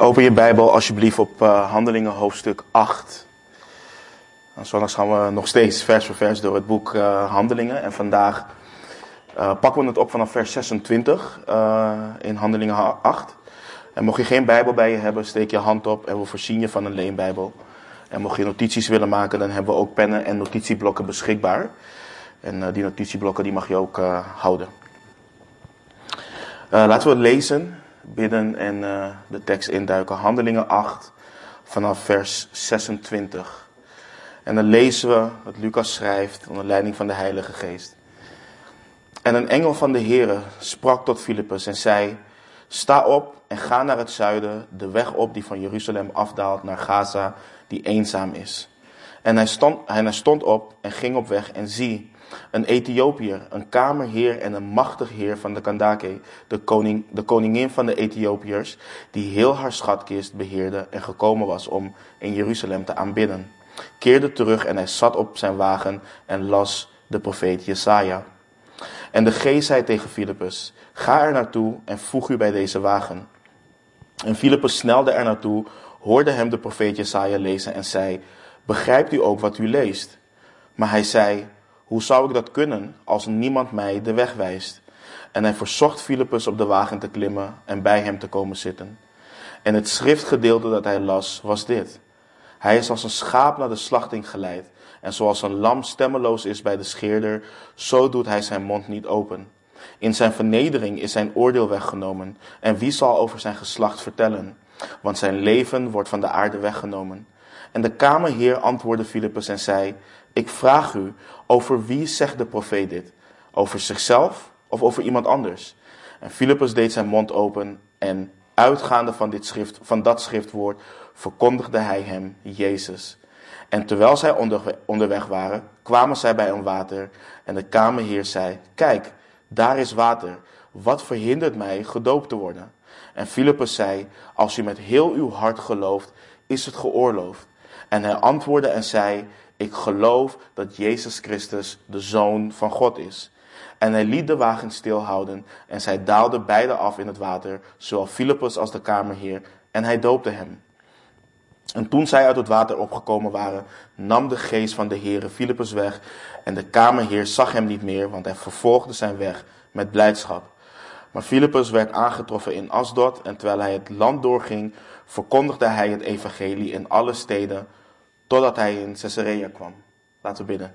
Open je Bijbel alsjeblieft op uh, Handelingen hoofdstuk 8. En zondags gaan we nog steeds vers voor vers door het boek uh, Handelingen. En vandaag uh, pakken we het op vanaf vers 26 in Handelingen 8. En mocht je geen Bijbel bij je hebben, steek je hand op en we voorzien je van een leenbijbel. En mocht je notities willen maken, dan hebben we ook pennen en notitieblokken beschikbaar. En die notitieblokken die mag je ook houden. laten we lezen bidden en uh, de tekst induiken. Handelingen 8 vanaf vers 26. En dan lezen we wat Lucas schrijft onder leiding van de Heilige Geest. En een engel van de Heere sprak tot Filippus en zei: Sta op en ga naar het zuiden, de weg op die van Jeruzalem afdaalt naar Gaza, die eenzaam is. En hij stond, hij stond op en ging op weg en zie, een Ethiopiër, een kamerheer en een machtig heer van de Kandake, de, koning, de koningin van de Ethiopiërs, die heel haar schatkist beheerde en gekomen was om in Jeruzalem te aanbidden, keerde terug en hij zat op zijn wagen en las de profeet Jesaja. En de geest zei tegen Filippus, ga er naartoe en voeg u bij deze wagen. En Filippus snelde er naartoe, hoorde hem de profeet Jesaja lezen en zei, begrijpt u ook wat u leest? Maar hij zei, hoe zou ik dat kunnen als niemand mij de weg wijst? En hij verzocht Filippus op de wagen te klimmen en bij hem te komen zitten. En het schriftgedeelte dat hij las was dit. Hij is als een schaap naar de slachting geleid. En zoals een lam stemmeloos is bij de scheerder, zo doet hij zijn mond niet open. In zijn vernedering is zijn oordeel weggenomen. En wie zal over zijn geslacht vertellen? Want zijn leven wordt van de aarde weggenomen. En de kamerheer antwoordde Filippus en zei: ik vraag u, over wie zegt de profeet dit? Over zichzelf of over iemand anders? En Filippus deed zijn mond open en uitgaande van, dit schrift, van dat schriftwoord verkondigde hij hem Jezus. En terwijl zij onderweg waren, kwamen zij bij een water en de kamerheer zei, kijk, daar is water. Wat verhindert mij gedoopt te worden? En Filippus zei, als u met heel uw hart gelooft, is het geoorloofd. En hij antwoordde en zei, ik geloof dat Jezus Christus de Zoon van God is. En hij liet de wagen stilhouden en zij daalden beide af in het water, zowel Filippus als de kamerheer, en hij doopte hem. En toen zij uit het water opgekomen waren, nam de geest van de Heere Filippus weg en de kamerheer zag hem niet meer, want hij vervolgde zijn weg met blijdschap. Maar Filippus werd aangetroffen in Asdod en terwijl hij het land doorging, verkondigde hij het evangelie in alle steden Totdat hij in Caesarea kwam. Laten we bidden.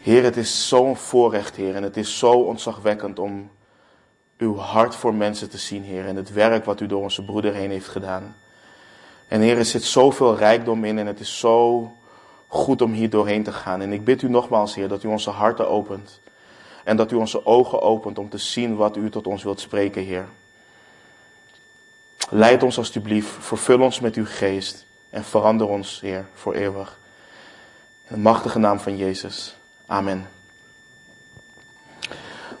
Heer, het is zo'n voorrecht, Heer. En het is zo ontzagwekkend om uw hart voor mensen te zien, Heer. En het werk wat u door onze broeder heen heeft gedaan. En Heer, er zit zoveel rijkdom in en het is zo goed om hier doorheen te gaan. En ik bid u nogmaals, Heer, dat u onze harten opent. En dat u onze ogen opent om te zien wat u tot ons wilt spreken, Heer. Leid ons alstublieft, vervul ons met uw geest. En verander ons, Heer, voor eeuwig. In de machtige naam van Jezus. Amen.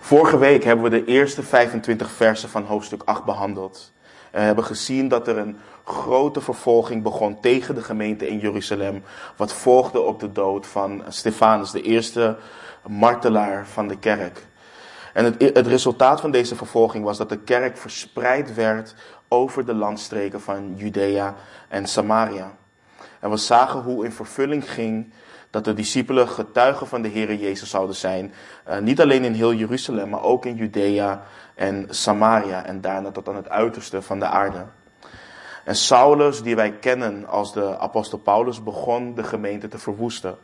Vorige week hebben we de eerste 25 versen van hoofdstuk 8 behandeld. En we hebben gezien dat er een grote vervolging begon tegen de gemeente in Jeruzalem. Wat volgde op de dood van Stefanus, de eerste martelaar van de kerk. En het, het, resultaat van deze vervolging was dat de kerk verspreid werd over de landstreken van Judea en Samaria. En we zagen hoe in vervulling ging dat de discipelen getuigen van de Heer Jezus zouden zijn. Uh, niet alleen in heel Jeruzalem, maar ook in Judea en Samaria en daarna tot aan het uiterste van de aarde. En Saulus, die wij kennen als de apostel Paulus, begon de gemeente te verwoesten.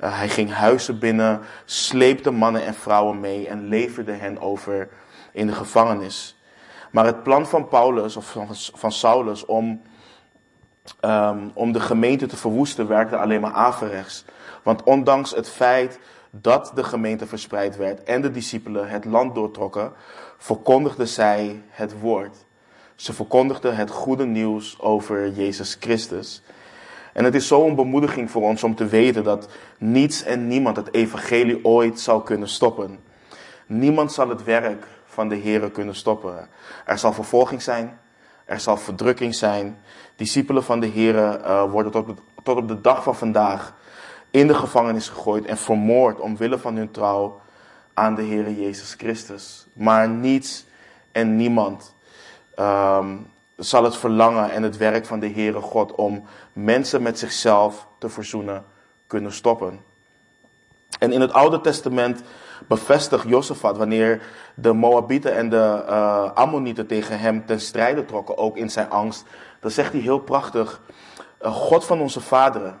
Uh, hij ging huizen binnen, sleepte mannen en vrouwen mee en leverde hen over in de gevangenis. Maar het plan van Paulus, of van, van Saulus, om, um, om de gemeente te verwoesten, werkte alleen maar averechts. Want ondanks het feit dat de gemeente verspreid werd en de discipelen het land doortrokken, verkondigden zij het woord. Ze verkondigden het goede nieuws over Jezus Christus. En het is zo'n bemoediging voor ons om te weten dat niets en niemand het evangelie ooit zal kunnen stoppen. Niemand zal het werk van de Here kunnen stoppen. Er zal vervolging zijn, er zal verdrukking zijn. Discipelen van de Here uh, worden tot, tot op de dag van vandaag in de gevangenis gegooid en vermoord omwille van hun trouw aan de Heere Jezus Christus. Maar niets en niemand um, zal het verlangen en het werk van de Heere God om mensen met zichzelf te verzoenen kunnen stoppen. En in het Oude Testament bevestigt Jozefat wanneer de Moabieten en de uh, Ammonieten tegen hem ten strijde trokken, ook in zijn angst. Dan zegt hij heel prachtig, uh, God van onze vaderen,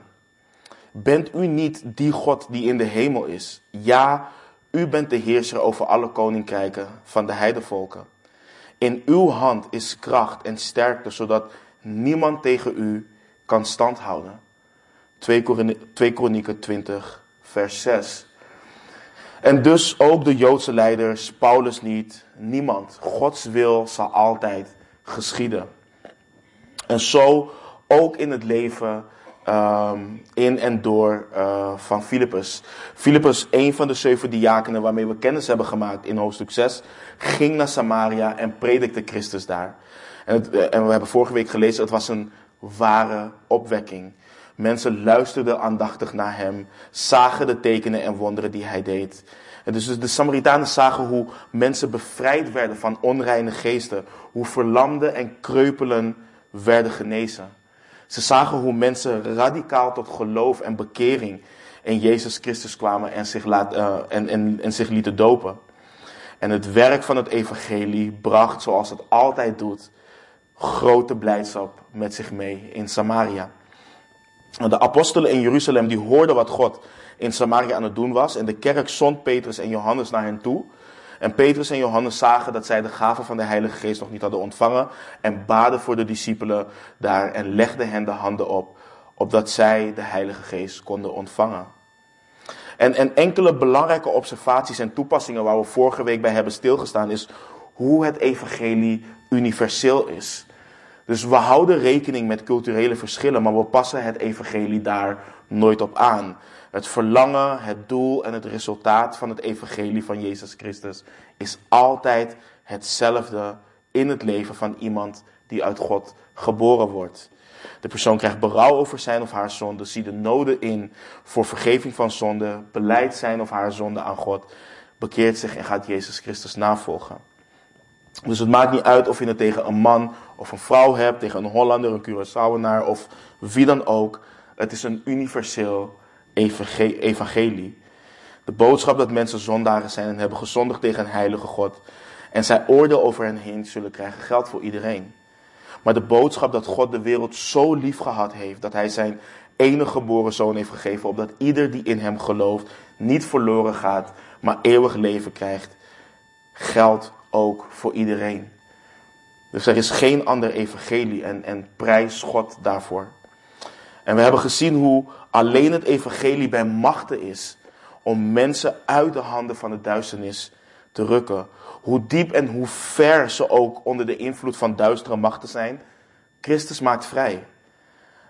bent u niet die God die in de hemel is? Ja, u bent de heerser over alle koninkrijken van de heidevolken. In uw hand is kracht en sterkte, zodat niemand tegen u kan standhouden. 2 Kronieken 20, vers 6. En dus ook de Joodse leiders, Paulus niet, niemand. Gods wil zal altijd geschieden. En zo ook in het leven um, in en door uh, van Filippus. Filippus, een van de zeven diakenen waarmee we kennis hebben gemaakt in hoofdstuk 6, ging naar Samaria en predikte Christus daar. En, het, eh, en we hebben vorige week gelezen, het was een ware opwekking. Mensen luisterden aandachtig naar hem, zagen de tekenen en wonderen die hij deed. En dus de Samaritanen zagen hoe mensen bevrijd werden van onreine geesten, hoe verlamden en kreupelen werden genezen. Ze zagen hoe mensen radicaal tot geloof en bekering in Jezus Christus kwamen en zich, laat, uh, en, en, en zich lieten dopen. En het werk van het evangelie bracht, zoals het altijd doet, grote blijdschap met zich mee in Samaria. De apostelen in Jeruzalem die hoorden wat God in Samaria aan het doen was. En de kerk zond Petrus en Johannes naar hen toe. En Petrus en Johannes zagen dat zij de gave van de Heilige Geest nog niet hadden ontvangen. En baden voor de discipelen daar en legden hen de handen op. Opdat zij de Heilige Geest konden ontvangen. En, en enkele belangrijke observaties en toepassingen waar we vorige week bij hebben stilgestaan is hoe het evangelie universeel is. Dus we houden rekening met culturele verschillen, maar we passen het evangelie daar nooit op aan. Het verlangen, het doel en het resultaat van het evangelie van Jezus Christus is altijd hetzelfde in het leven van iemand die uit God geboren wordt. De persoon krijgt berouw over zijn of haar zonde, ziet de noden in voor vergeving van zonde, beleidt zijn of haar zonde aan God, bekeert zich en gaat Jezus Christus navolgen. Dus het maakt niet uit of je het tegen een man of een vrouw hebt, tegen een Hollander, een Curaçaoenaar of wie dan ook. Het is een universeel evangelie. De boodschap dat mensen zondaren zijn en hebben gezondigd tegen een heilige God. En zij oordeel over hen heen zullen krijgen geld voor iedereen. Maar de boodschap dat God de wereld zo lief gehad heeft dat hij zijn enige geboren zoon heeft gegeven, opdat ieder die in hem gelooft niet verloren gaat, maar eeuwig leven krijgt, geldt ook voor iedereen. Dus er is geen ander evangelie en, en prijs God daarvoor. En we hebben gezien hoe alleen het evangelie bij machten is om mensen uit de handen van de duisternis te rukken. Hoe diep en hoe ver ze ook onder de invloed van duistere machten zijn. Christus maakt vrij.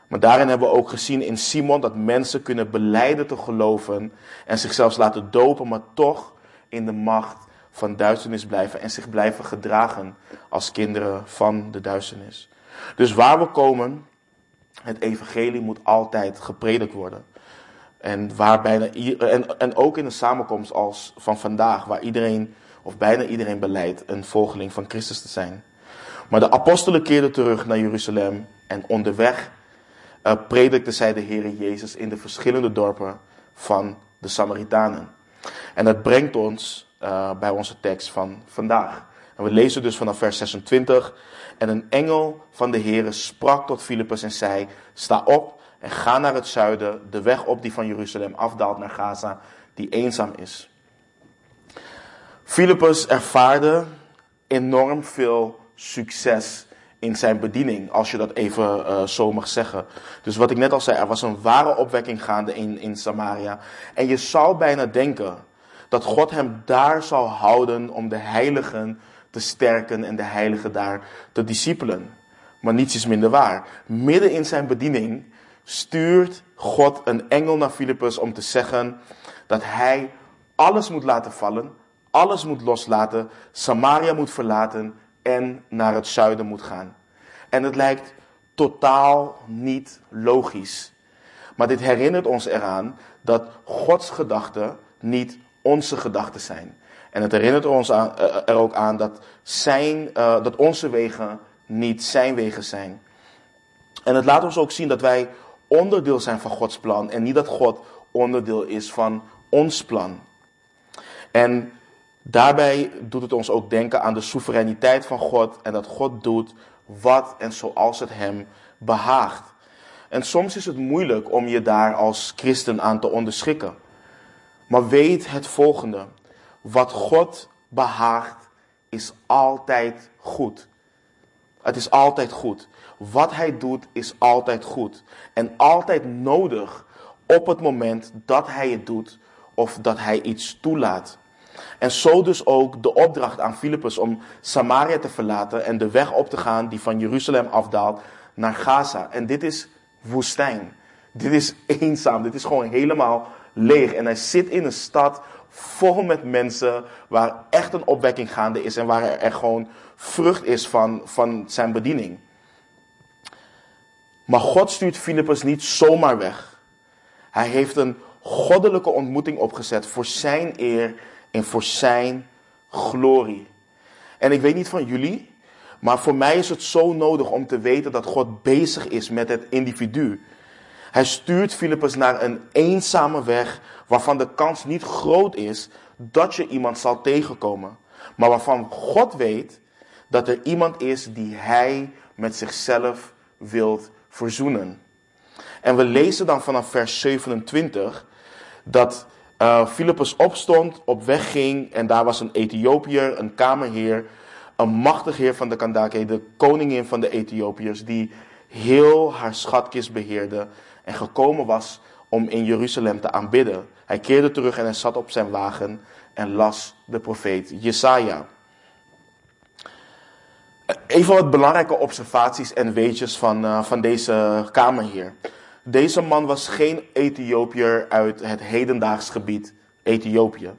Maar daarin hebben we ook gezien in Simon dat mensen kunnen beleiden te geloven en zichzelf laten dopen, maar toch in de macht van duisternis blijven en zich blijven gedragen als kinderen van de duisternis. Dus waar we komen, het evangelie moet altijd gepredikt worden. En, waar en, en ook in de samenkomst als van vandaag, waar iedereen of bijna iedereen beleidt een volgeling van Christus te zijn. Maar de apostelen keerden terug naar Jeruzalem en onderweg uh, predikten zij de Heer Jezus in de verschillende dorpen van de Samaritanen. En dat brengt ons uh, bij onze tekst van vandaag. En we lezen dus vanaf vers 26. En een engel van de Heere sprak tot Filippus en zei: Sta op en ga naar het zuiden, de weg op die van Jeruzalem afdaalt naar Gaza, die eenzaam is. Filippus ervaarde enorm veel succes in zijn bediening, als je dat even uh, zo mag zeggen. Dus wat ik net al zei, er was een ware opwekking gaande in, in Samaria. En je zou bijna denken dat God hem daar zou houden om de heiligen te sterken en de heiligen daar te discipelen. Maar niets is minder waar. Midden in zijn bediening stuurt God een engel naar Filippus om te zeggen dat hij alles moet laten vallen, alles moet loslaten, Samaria moet verlaten en naar het zuiden moet gaan. En het lijkt totaal niet logisch. Maar dit herinnert ons eraan dat Gods gedachten niet onze gedachten zijn. En het herinnert ons aan, eh, er ook aan dat, zijn, uh, dat onze wegen niet zijn wegen zijn. En het laat ons ook zien dat wij onderdeel zijn van Gods plan en niet dat God onderdeel is van ons plan. En daarbij doet het ons ook denken aan de soevereiniteit van God en dat God doet wat en zoals het hem behaagt. En soms is het moeilijk om je daar als christen aan te onderschikken. Maar weet het volgende: wat God behaagt is altijd goed. Het is altijd goed. Wat hij doet is altijd goed. En altijd nodig op het moment dat hij het doet of dat hij iets toelaat. En zo dus ook de opdracht aan Filippus om Samaria te verlaten en de weg op te gaan die van Jeruzalem afdaalt naar Gaza. En dit is woestijn. Dit is eenzaam. Dit is gewoon helemaal leeg. En hij zit in een stad vol met mensen waar echt een opwekking gaande is en waar er gewoon vrucht is van, van zijn bediening. Maar God stuurt Filippus niet zomaar weg. Hij heeft een goddelijke ontmoeting opgezet voor zijn eer en voor zijn glorie. En ik weet niet van jullie, maar voor mij is het zo nodig om te weten dat God bezig is met het individu. Hij stuurt Filippus naar een eenzame weg waarvan de kans niet groot is dat je iemand zal tegenkomen. Maar waarvan God weet dat er iemand is die hij met zichzelf wilt verzoenen. En we lezen dan vanaf vers 27 dat uh, Filippus opstond, op weg ging en daar was een Ethiopiër, een kamerheer, een machtig heer van de Kandake, de koningin van de Ethiopiërs, die heel haar schatkist beheerde en gekomen was om in Jeruzalem te aanbidden. Hij keerde terug en hij zat op zijn wagen en las de profeet Jesaja. Even wat belangrijke observaties en weetjes van, uh, van deze kamerheer. Deze man was geen Ethiopiër uit het hedendaags gebied Ethiopië.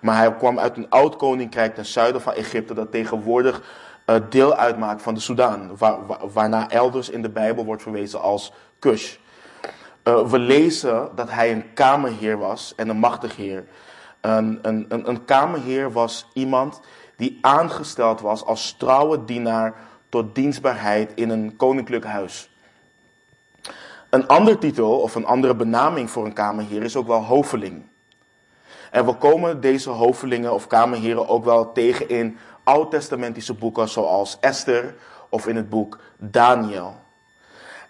Maar hij kwam uit een oud koninkrijk ten zuiden van Egypte dat tegenwoordig uh, deel uitmaakt van de Soedan. Waar, waarna elders in de Bijbel wordt verwezen als Kush. Uh, we lezen dat hij een kamerheer was en een machtig heer. Een, een, een, een kamerheer was iemand die aangesteld was als trouwe dienaar tot dienstbaarheid in een koninklijk huis. Een ander titel of een andere benaming voor een kamerheer is ook wel hoveling. En we komen deze hovelingen of kamerheren ook wel tegen in oud-testamentische boeken zoals Esther of in het boek Daniel.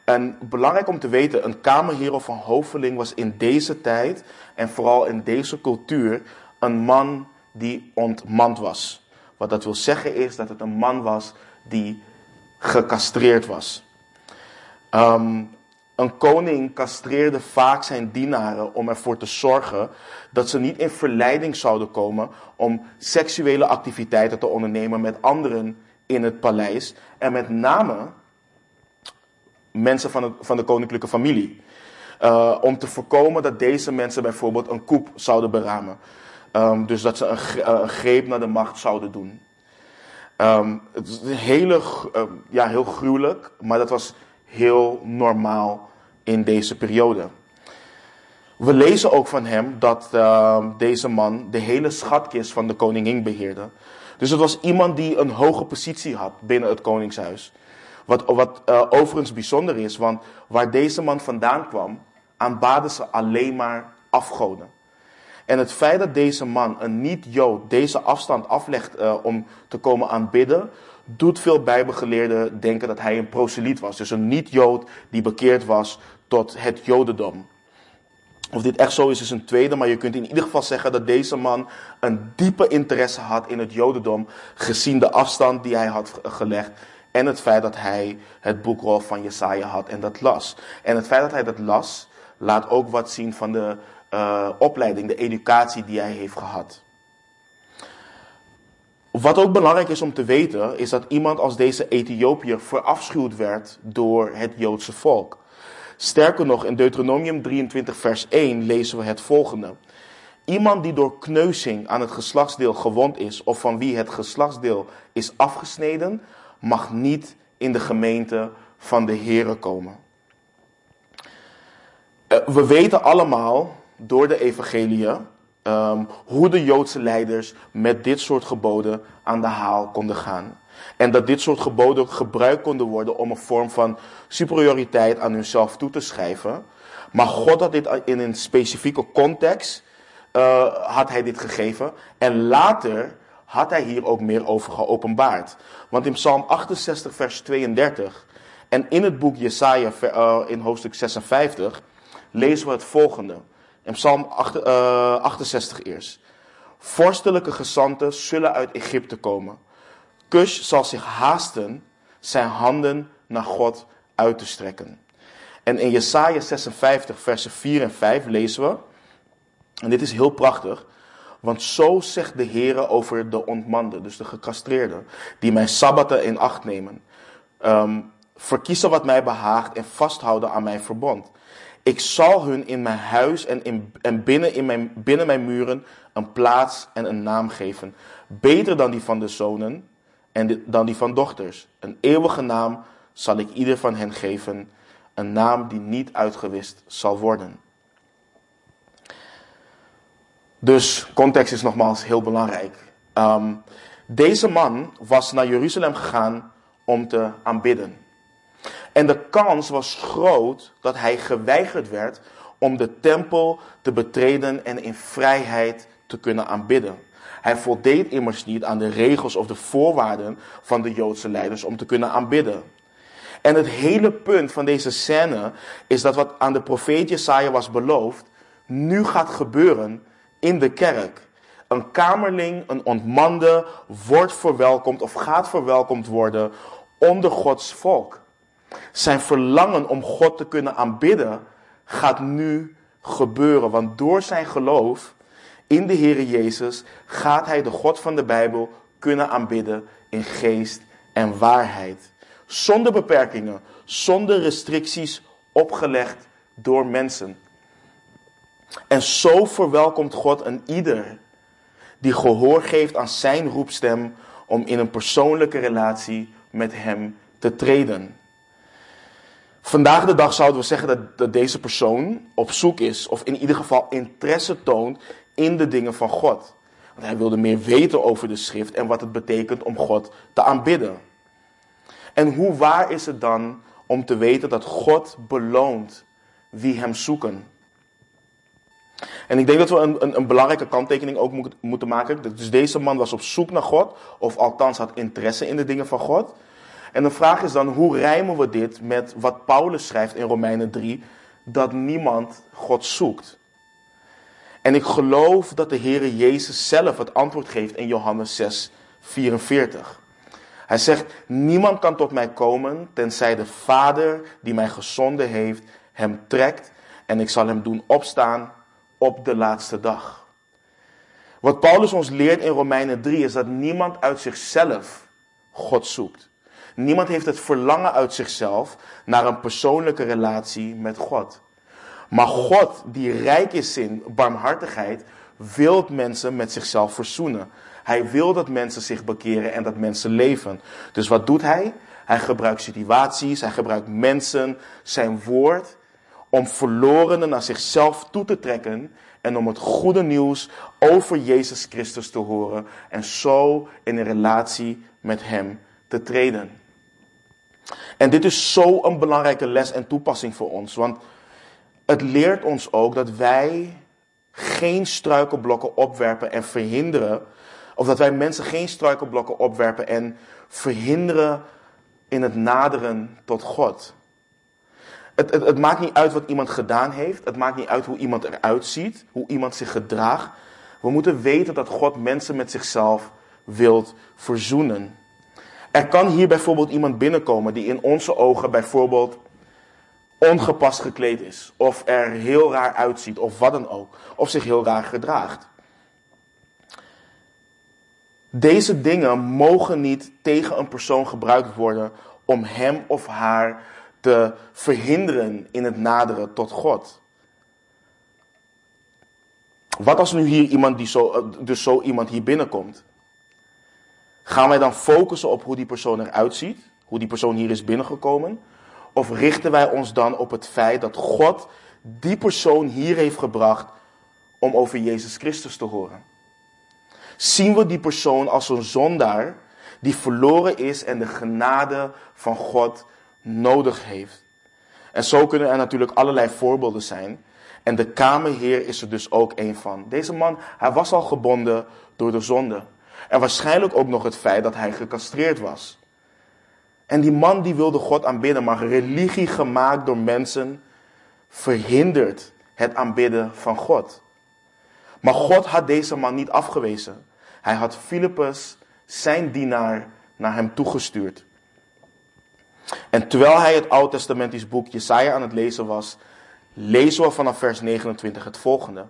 En belangrijk om te weten, een kamerheer of een hoveling was in deze tijd en vooral in deze cultuur een man die ontmand was. Wat dat wil zeggen is dat het een man was die gecastreerd was. Um, een koning castreerde vaak zijn dienaren om ervoor te zorgen dat ze niet in verleiding zouden komen om seksuele activiteiten te ondernemen met anderen in het paleis. En met name mensen van, van de koninklijke familie. Uh, om te voorkomen dat deze mensen bijvoorbeeld een koep zouden beramen. Um, dus dat ze een, een, greep naar de macht zouden doen. Um, het is hele, uh, ja, heel gruwelijk, maar dat was heel normaal in deze periode. We lezen ook van hem dat uh, deze man de hele schatkist van de koningin beheerde. Dus het was iemand die een hoge positie had binnen het koningshuis. Wat, wat uh, overigens bijzonder is, want waar deze man vandaan kwam, aanbaden ze alleen maar afgoden. En het feit dat deze man, een niet-Jood, deze afstand aflegt uh, om te komen aanbidden, doet veel bijbelgeleerden denken dat hij een proseliet was. Dus een niet-Jood die bekeerd was tot het Jodendom. Of dit echt zo is, is een tweede, maar je kunt in ieder geval zeggen dat deze man een diepe interesse had in het Jodendom, gezien de afstand die hij had gelegd en het feit dat hij het boekrol van Jesaja had en dat las. En het feit dat hij dat las, laat ook wat zien van de uh, opleiding, de educatie die hij heeft gehad. Wat ook belangrijk is om te weten, is dat iemand als deze Ethiopiër verafschuwd werd door het Joodse volk. Sterker nog, in Deuteronomium 23, vers 1 lezen we het volgende. Iemand die door kneuzing aan het geslachtsdeel gewond is, of van wie het geslachtsdeel is afgesneden, mag niet in de gemeente van de Here komen. Eh, we weten allemaal door de evangeliën ehm, hoe de Joodse leiders met dit soort geboden aan de haal konden gaan. En dat dit soort geboden gebruikt konden worden om een vorm van superioriteit aan hunzelf toe te schrijven. Maar God had dit in een specifieke context, uh, had hij dit gegeven. En later had hij hier ook meer over geopenbaard. Want in Psalm 68, vers 32 en in het boek Jesaja uh, in hoofdstuk 56 lezen we het volgende. In Psalm 68 uh, eerst. Vorstelijke gezanten zullen uit Egypte komen. Kush zal zich haasten zijn handen naar God uit te strekken. En in Jesaja 56, versen 4 en 5 lezen we, en dit is heel prachtig, want zo zegt de Heer over de ontmanden, dus de gecastreerden, die mijn sabbaten in acht nemen. Um, verkiezen wat mij behaagt en vasthouden aan mijn verbond. Ik zal hun in mijn huis en, in, en binnen, in mijn, binnen mijn muren een plaats en een naam geven. Beter dan die van de zonen en dan die van dochters. Een eeuwige naam zal ik ieder van hen geven. Een naam die niet uitgewist zal worden. Dus context is nogmaals heel belangrijk. Um, deze man was naar Jeruzalem gegaan om te aanbidden. En de kans was groot dat hij geweigerd werd om de tempel te betreden en in vrijheid te kunnen aanbidden. Hij voldeed immers niet aan de regels of de voorwaarden van de Joodse leiders om te kunnen aanbidden. En het hele punt van deze scène is dat wat aan de profeet Jesaja was beloofd, nu gaat gebeuren in de kerk. Een kamerling, een ontmande, wordt verwelkomd of gaat verwelkomd worden onder Gods volk. Zijn verlangen om God te kunnen aanbidden gaat nu gebeuren. Want door zijn geloof in de Heer Jezus gaat hij de God van de Bijbel kunnen aanbidden in geest en waarheid. Zonder beperkingen, zonder restricties opgelegd door mensen. En zo verwelkomt God een ieder die gehoor geeft aan zijn roepstem om in een persoonlijke relatie met hem te treden. Vandaag de dag zouden we zeggen dat, dat deze persoon op zoek is, of in ieder geval interesse toont in de dingen van God. Want hij wilde meer weten over de schrift en wat het betekent om God te aanbidden. En hoe waar is het dan om te weten dat God beloont wie hem zoeken? En ik denk dat we een, een, een belangrijke kanttekening ook moeten maken. Dus deze man was op zoek naar God, of althans had interesse in de dingen van God. En de vraag is dan, hoe rijmen we dit met wat Paulus schrijft in Romeinen 3, dat niemand God zoekt? En ik geloof dat de Heere Jezus zelf het antwoord geeft in Johannes 6, 44. Hij zegt, niemand kan tot mij komen, tenzij de Vader die mij gezonden heeft, hem trekt en ik zal hem doen opstaan op de laatste dag. Wat Paulus ons leert in Romeinen 3 is dat niemand uit zichzelf God zoekt. Niemand heeft het verlangen uit zichzelf naar een persoonlijke relatie met God. Maar God, die rijk is in barmhartigheid, wil mensen met zichzelf verzoenen. Hij wil dat mensen zich bekeren en dat mensen leven. Dus wat doet hij? Hij gebruikt situaties, hij gebruikt mensen, zijn woord, om verlorenen naar zichzelf toe te trekken en om het goede nieuws over Jezus Christus te horen en zo in een relatie met Hem te treden. En dit is zo een belangrijke les en toepassing voor ons. Want het leert ons ook dat wij geen struikelblokken opwerpen en verhinderen. Of dat wij mensen geen struikelblokken opwerpen en verhinderen in het naderen tot God. Het, het, maakt niet uit wat iemand gedaan heeft. Het maakt niet uit hoe iemand eruit ziet. Hoe iemand zich gedraagt. We moeten weten dat God mensen met zichzelf wilt verzoenen. Er kan hier bijvoorbeeld iemand binnenkomen die in onze ogen bijvoorbeeld ongepast gekleed is. Of er heel raar uitziet, of wat dan ook. Of zich heel raar gedraagt. Deze dingen mogen niet tegen een persoon gebruikt worden om hem of haar te verhinderen in het naderen tot God. Wat als nu hier iemand die zo, dus zo iemand hier binnenkomt? Gaan wij dan focussen op hoe die persoon eruit ziet? Hoe die persoon hier is binnengekomen? Of richten wij ons dan op het feit dat God die persoon hier heeft gebracht om over Jezus Christus te horen? Zien we die persoon als een zondaar die verloren is en de genade van God nodig heeft? En zo kunnen er natuurlijk allerlei voorbeelden zijn. En de kamerheer is er dus ook een van. Deze man, hij was al gebonden door de zonde. En waarschijnlijk ook nog het feit dat hij gecastreerd was. En die man die wilde God aanbidden, maar religie gemaakt door mensen verhindert het aanbidden van God. Maar God had deze man niet afgewezen. Hij had Filippus, zijn dienaar, naar hem toegestuurd. En terwijl hij het Oud-testamentisch boek Jesaja aan het lezen was, lezen we vanaf vers 29 het volgende.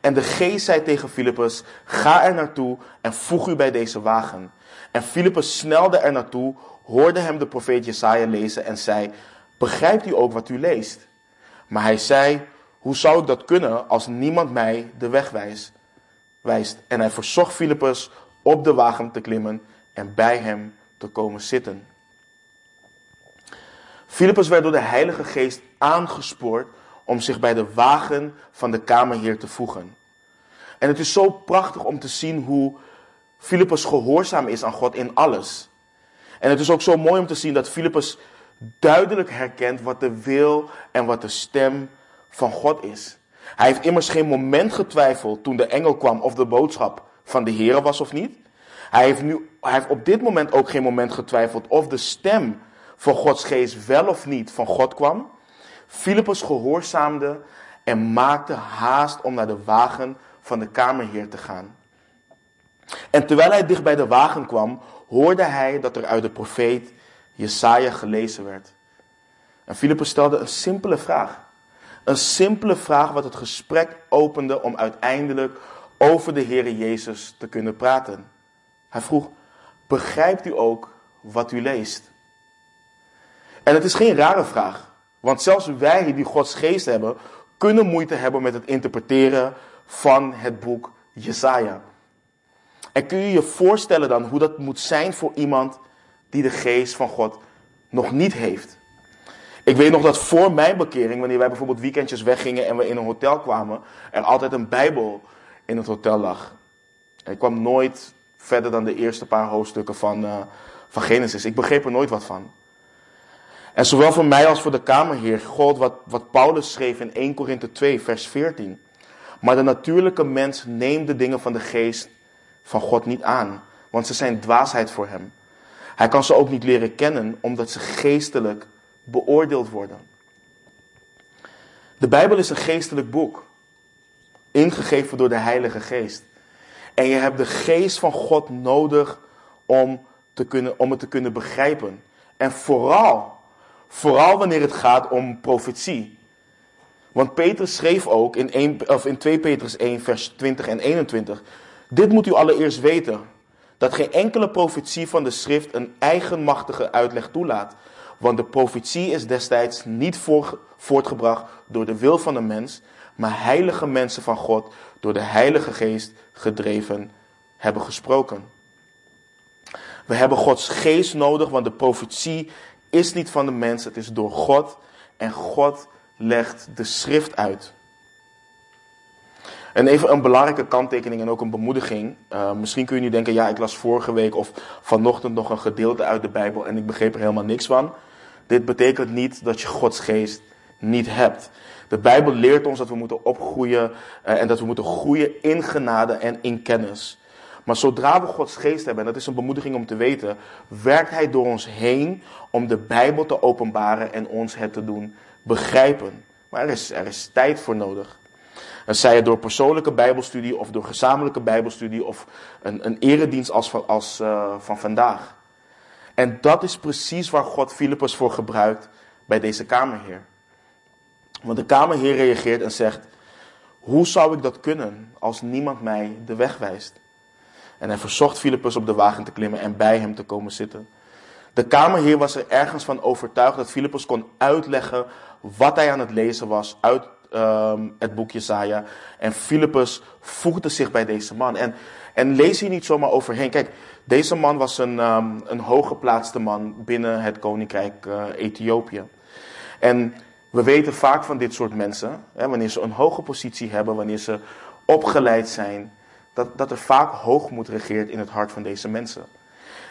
En de geest zei tegen Filippus, ga er naartoe en voeg u bij deze wagen. En Filippus snelde er naartoe, hoorde hem de profeet Jesaja lezen en zei, begrijpt u ook wat u leest? Maar hij zei, hoe zou ik dat kunnen als niemand mij de weg wijst? wijst. En hij verzocht Filippus op de wagen te klimmen en bij hem te komen zitten. Filippus werd door de Heilige Geest aangespoord om zich bij de wagen van de kamerheer te voegen. En het is zo prachtig om te zien hoe Filippus gehoorzaam is aan God in alles. En het is ook zo mooi om te zien dat Filippus duidelijk herkent wat de wil en wat de stem van God is. Hij heeft immers geen moment getwijfeld toen de engel kwam of de boodschap van de Heer was of niet. Hij heeft, nu, hij heeft op dit moment ook geen moment getwijfeld of de stem van Gods geest wel of niet van God kwam. Filippus gehoorzaamde en maakte haast om naar de wagen van de kamerheer te gaan. En terwijl hij dicht bij de wagen kwam, hoorde hij dat er uit de profeet Jesaja gelezen werd. En Filippus stelde een simpele vraag. Een simpele vraag wat het gesprek opende om uiteindelijk over de Heer Jezus te kunnen praten. Hij vroeg, begrijpt u ook wat u leest? En het is geen rare vraag, want zelfs wij die Gods geest hebben, kunnen moeite hebben met het interpreteren van het boek Jesaja. En kun je je voorstellen dan hoe dat moet zijn voor iemand die de geest van God nog niet heeft? Ik weet nog dat voor mijn bekering, wanneer wij bijvoorbeeld weekendjes weggingen en we in een hotel kwamen, er altijd een Bijbel in het hotel lag. ik kwam nooit verder dan de eerste paar hoofdstukken van, uh, van Genesis. Ik begreep er nooit wat van. En zowel voor mij als voor de Kamerheer gold wat, wat Paulus schreef in 1 Korinthe 2, vers 14. Maar de natuurlijke mens neemt de dingen van de geest van God niet aan, want ze zijn dwaasheid voor hem. Hij kan ze ook niet leren kennen, omdat ze geestelijk beoordeeld worden. De Bijbel is een geestelijk boek, ingegeven door de Heilige Geest. En je hebt de geest van God nodig om, te kunnen, om het te kunnen begrijpen. En vooral, vooral wanneer het gaat om profetie. Want Petrus schreef ook in, 1, of in 2 Petrus 1, vers 20 en 21. Dit moet u allereerst weten. Dat geen enkele profetie van de schrift een eigenmachtige uitleg toelaat. Want de profetie is destijds niet voortgebracht door de wil van een mens, maar heilige mensen van God door de Heilige Geest gedreven hebben gesproken. We hebben Gods geest nodig, want de profetie is niet van de mens, het is door God. En God legt de schrift uit. En even een belangrijke kanttekening en ook een bemoediging. Uh, misschien kun je nu denken, ja, ik las vorige week of vanochtend nog een gedeelte uit de Bijbel en ik begreep er helemaal niks van. Dit betekent niet dat je Gods geest niet hebt. De Bijbel leert ons dat we moeten opgroeien uh, en dat we moeten groeien in genade en in kennis. Maar zodra we Gods geest hebben, en dat is een bemoediging om te weten, werkt Hij door ons heen om de Bijbel te openbaren en ons het te doen begrijpen. Maar er is, er is tijd voor nodig. En zij het door persoonlijke Bijbelstudie of door gezamenlijke Bijbelstudie of een, een eredienst als, van, als uh, van vandaag. En dat is precies waar God Filippus voor gebruikt bij deze kamerheer. Want de kamerheer reageert en zegt: Hoe zou ik dat kunnen als niemand mij de weg wijst? En hij verzocht Filippus op de wagen te klimmen en bij hem te komen zitten. De kamerheer was er ergens van overtuigd dat Filippus kon uitleggen wat hij aan het lezen was uit um, het boek Jesaja. En Filippus voegde zich bij deze man. En, en lees hier niet zomaar overheen. Kijk, deze man was een, um, een hooggeplaatste man binnen het koninkrijk uh, Ethiopië. En we weten vaak van dit soort mensen, hè, wanneer ze een hoge positie hebben, wanneer ze opgeleid zijn, dat, dat er vaak hoogmoed regeert in het hart van deze mensen.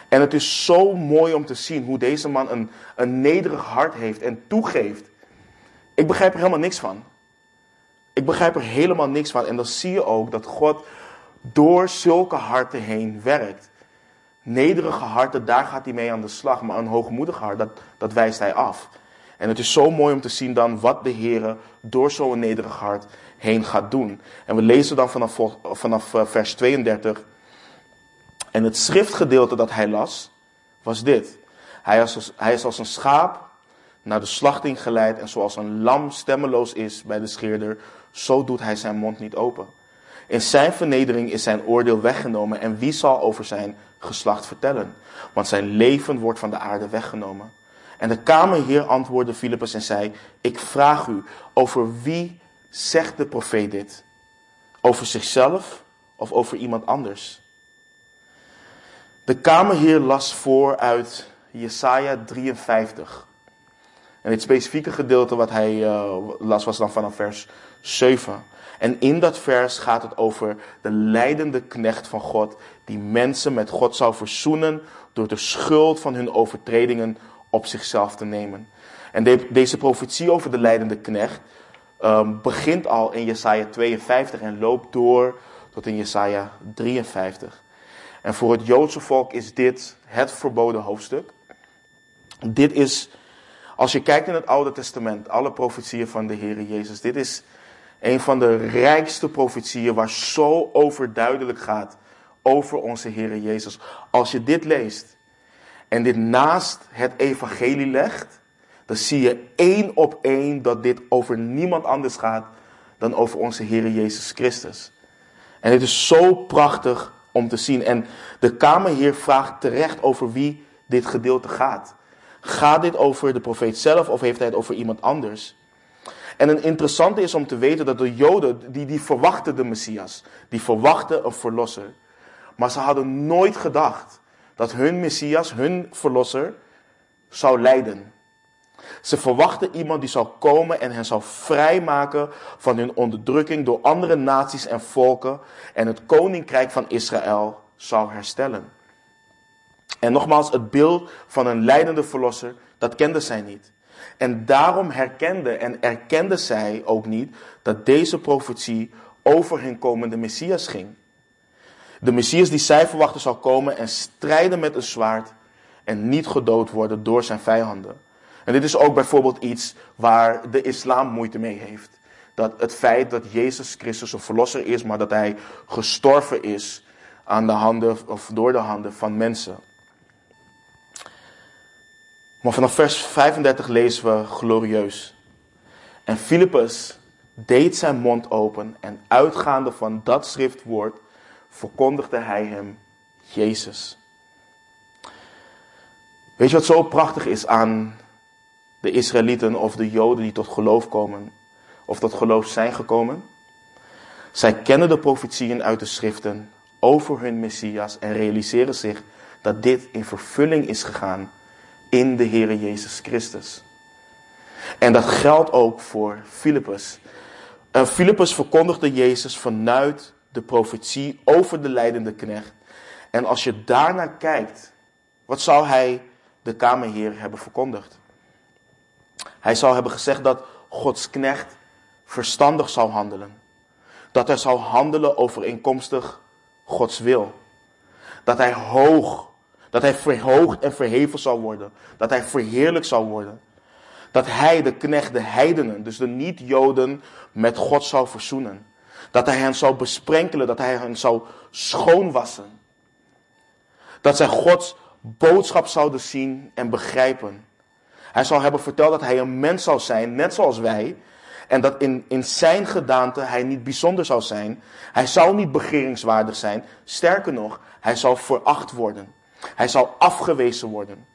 En het is zo mooi om te zien hoe deze man een, een nederig hart heeft en toegeeft. Ik begrijp er helemaal niks van. Ik begrijp er helemaal niks van. En dan zie je ook dat God door zulke harten heen werkt. Nederige harten, daar gaat hij mee aan de slag. Maar een hoogmoedig hart, dat, dat wijst hij af. En het is zo mooi om te zien dan wat de Heer door zo'n nederig hart heen gaat doen. En we lezen dan vanaf, vanaf eh, vers 32. En het schriftgedeelte dat hij las, was dit. Hij is, als, hij is als een schaap naar de slachting geleid en zoals een lam stemmeloos is bij de scheerder, zo doet hij zijn mond niet open. In zijn vernedering is zijn oordeel weggenomen en wie zal over zijn geslacht vertellen? Want zijn leven wordt van de aarde weggenomen. En de kamerheer antwoordde Filippus en zei, ik vraag u, over wie zegt de profeet dit? Over zichzelf of over iemand anders? De kamerheer las voor uit Jesaja 53. En het specifieke gedeelte wat hij uh, las was dan vanaf vers 7. En in dat vers gaat het over de leidende knecht van God, die mensen met God zou verzoenen door de schuld van hun overtredingen op zichzelf te nemen. En de, deze profetie over de leidende knecht um, begint al in Jesaja 52 en loopt door tot in Jesaja 53. En voor het Joodse volk is dit het verboden hoofdstuk. Dit is, als je kijkt in het Oude Testament, alle profetieën van de Heer Jezus, dit is een van de rijkste profetieën waar zo overduidelijk gaat over onze Heer Jezus. Als je dit leest en dit naast het evangelie legt, dan zie je één op één dat dit over niemand anders gaat dan over onze Heer Jezus Christus. En het is zo prachtig om te zien. En de Kamerheer vraagt terecht over wie dit gedeelte gaat. Gaat dit over de profeet zelf of heeft hij het over iemand anders? En een interessante is om te weten dat de Joden, die, die verwachten de Messias. Die verwachten een verlosser. Maar ze hadden nooit gedacht dat hun Messias, hun verlosser, zou lijden. Ze verwachten iemand die zal komen en hen zal vrijmaken van hun onderdrukking door andere naties en volken en het koninkrijk van Israël zal herstellen. En nogmaals, het beeld van een leidende verlosser, dat kenden zij niet. En daarom herkende en erkende zij ook niet dat deze profetie over hun komende Messias ging. De Messias die zij verwachten zal komen en strijden met een zwaard en niet gedood worden door zijn vijanden. En dit is ook bijvoorbeeld iets waar de islam moeite mee heeft. Dat het feit dat Jezus Christus een verlosser is, maar dat hij gestorven is aan de handen of door de handen van mensen. Maar vanaf vers 35 lezen we glorieus. En Filippus deed zijn mond open en uitgaande van dat schriftwoord verkondigde hij hem Jezus. Weet je wat zo prachtig is aan de Israëlieten of de Joden die tot geloof komen, of tot geloof zijn gekomen? Zij kennen de profetieën uit de schriften over hun Messias en realiseren zich dat dit in vervulling is gegaan in de Heere Jezus Christus. En dat geldt ook voor Filippus. En Filippus verkondigde Jezus vanuit de profetie over de leidende knecht. En als je daarnaar kijkt, wat zou hij de kamerheer hebben verkondigd? Hij zou hebben gezegd dat Gods knecht verstandig zou handelen. Dat hij zou handelen overeenkomstig Gods wil. Dat hij hoog dat hij verhoogd en verheven zal worden. Dat hij verheerlijk zal worden. Dat hij de knecht, de heidenen, dus de niet-Joden, met God zal verzoenen. Dat hij hen zal besprenkelen, dat hij hen zal schoonwassen. Dat zij Gods boodschap zouden zien en begrijpen. Hij zal hebben verteld dat hij een mens zal zijn, net zoals wij. En dat in, in zijn gedaante hij niet bijzonder zal zijn. Hij zal niet begeringswaardig zijn. Sterker nog, hij zal veracht worden. Hij zal afgewezen worden.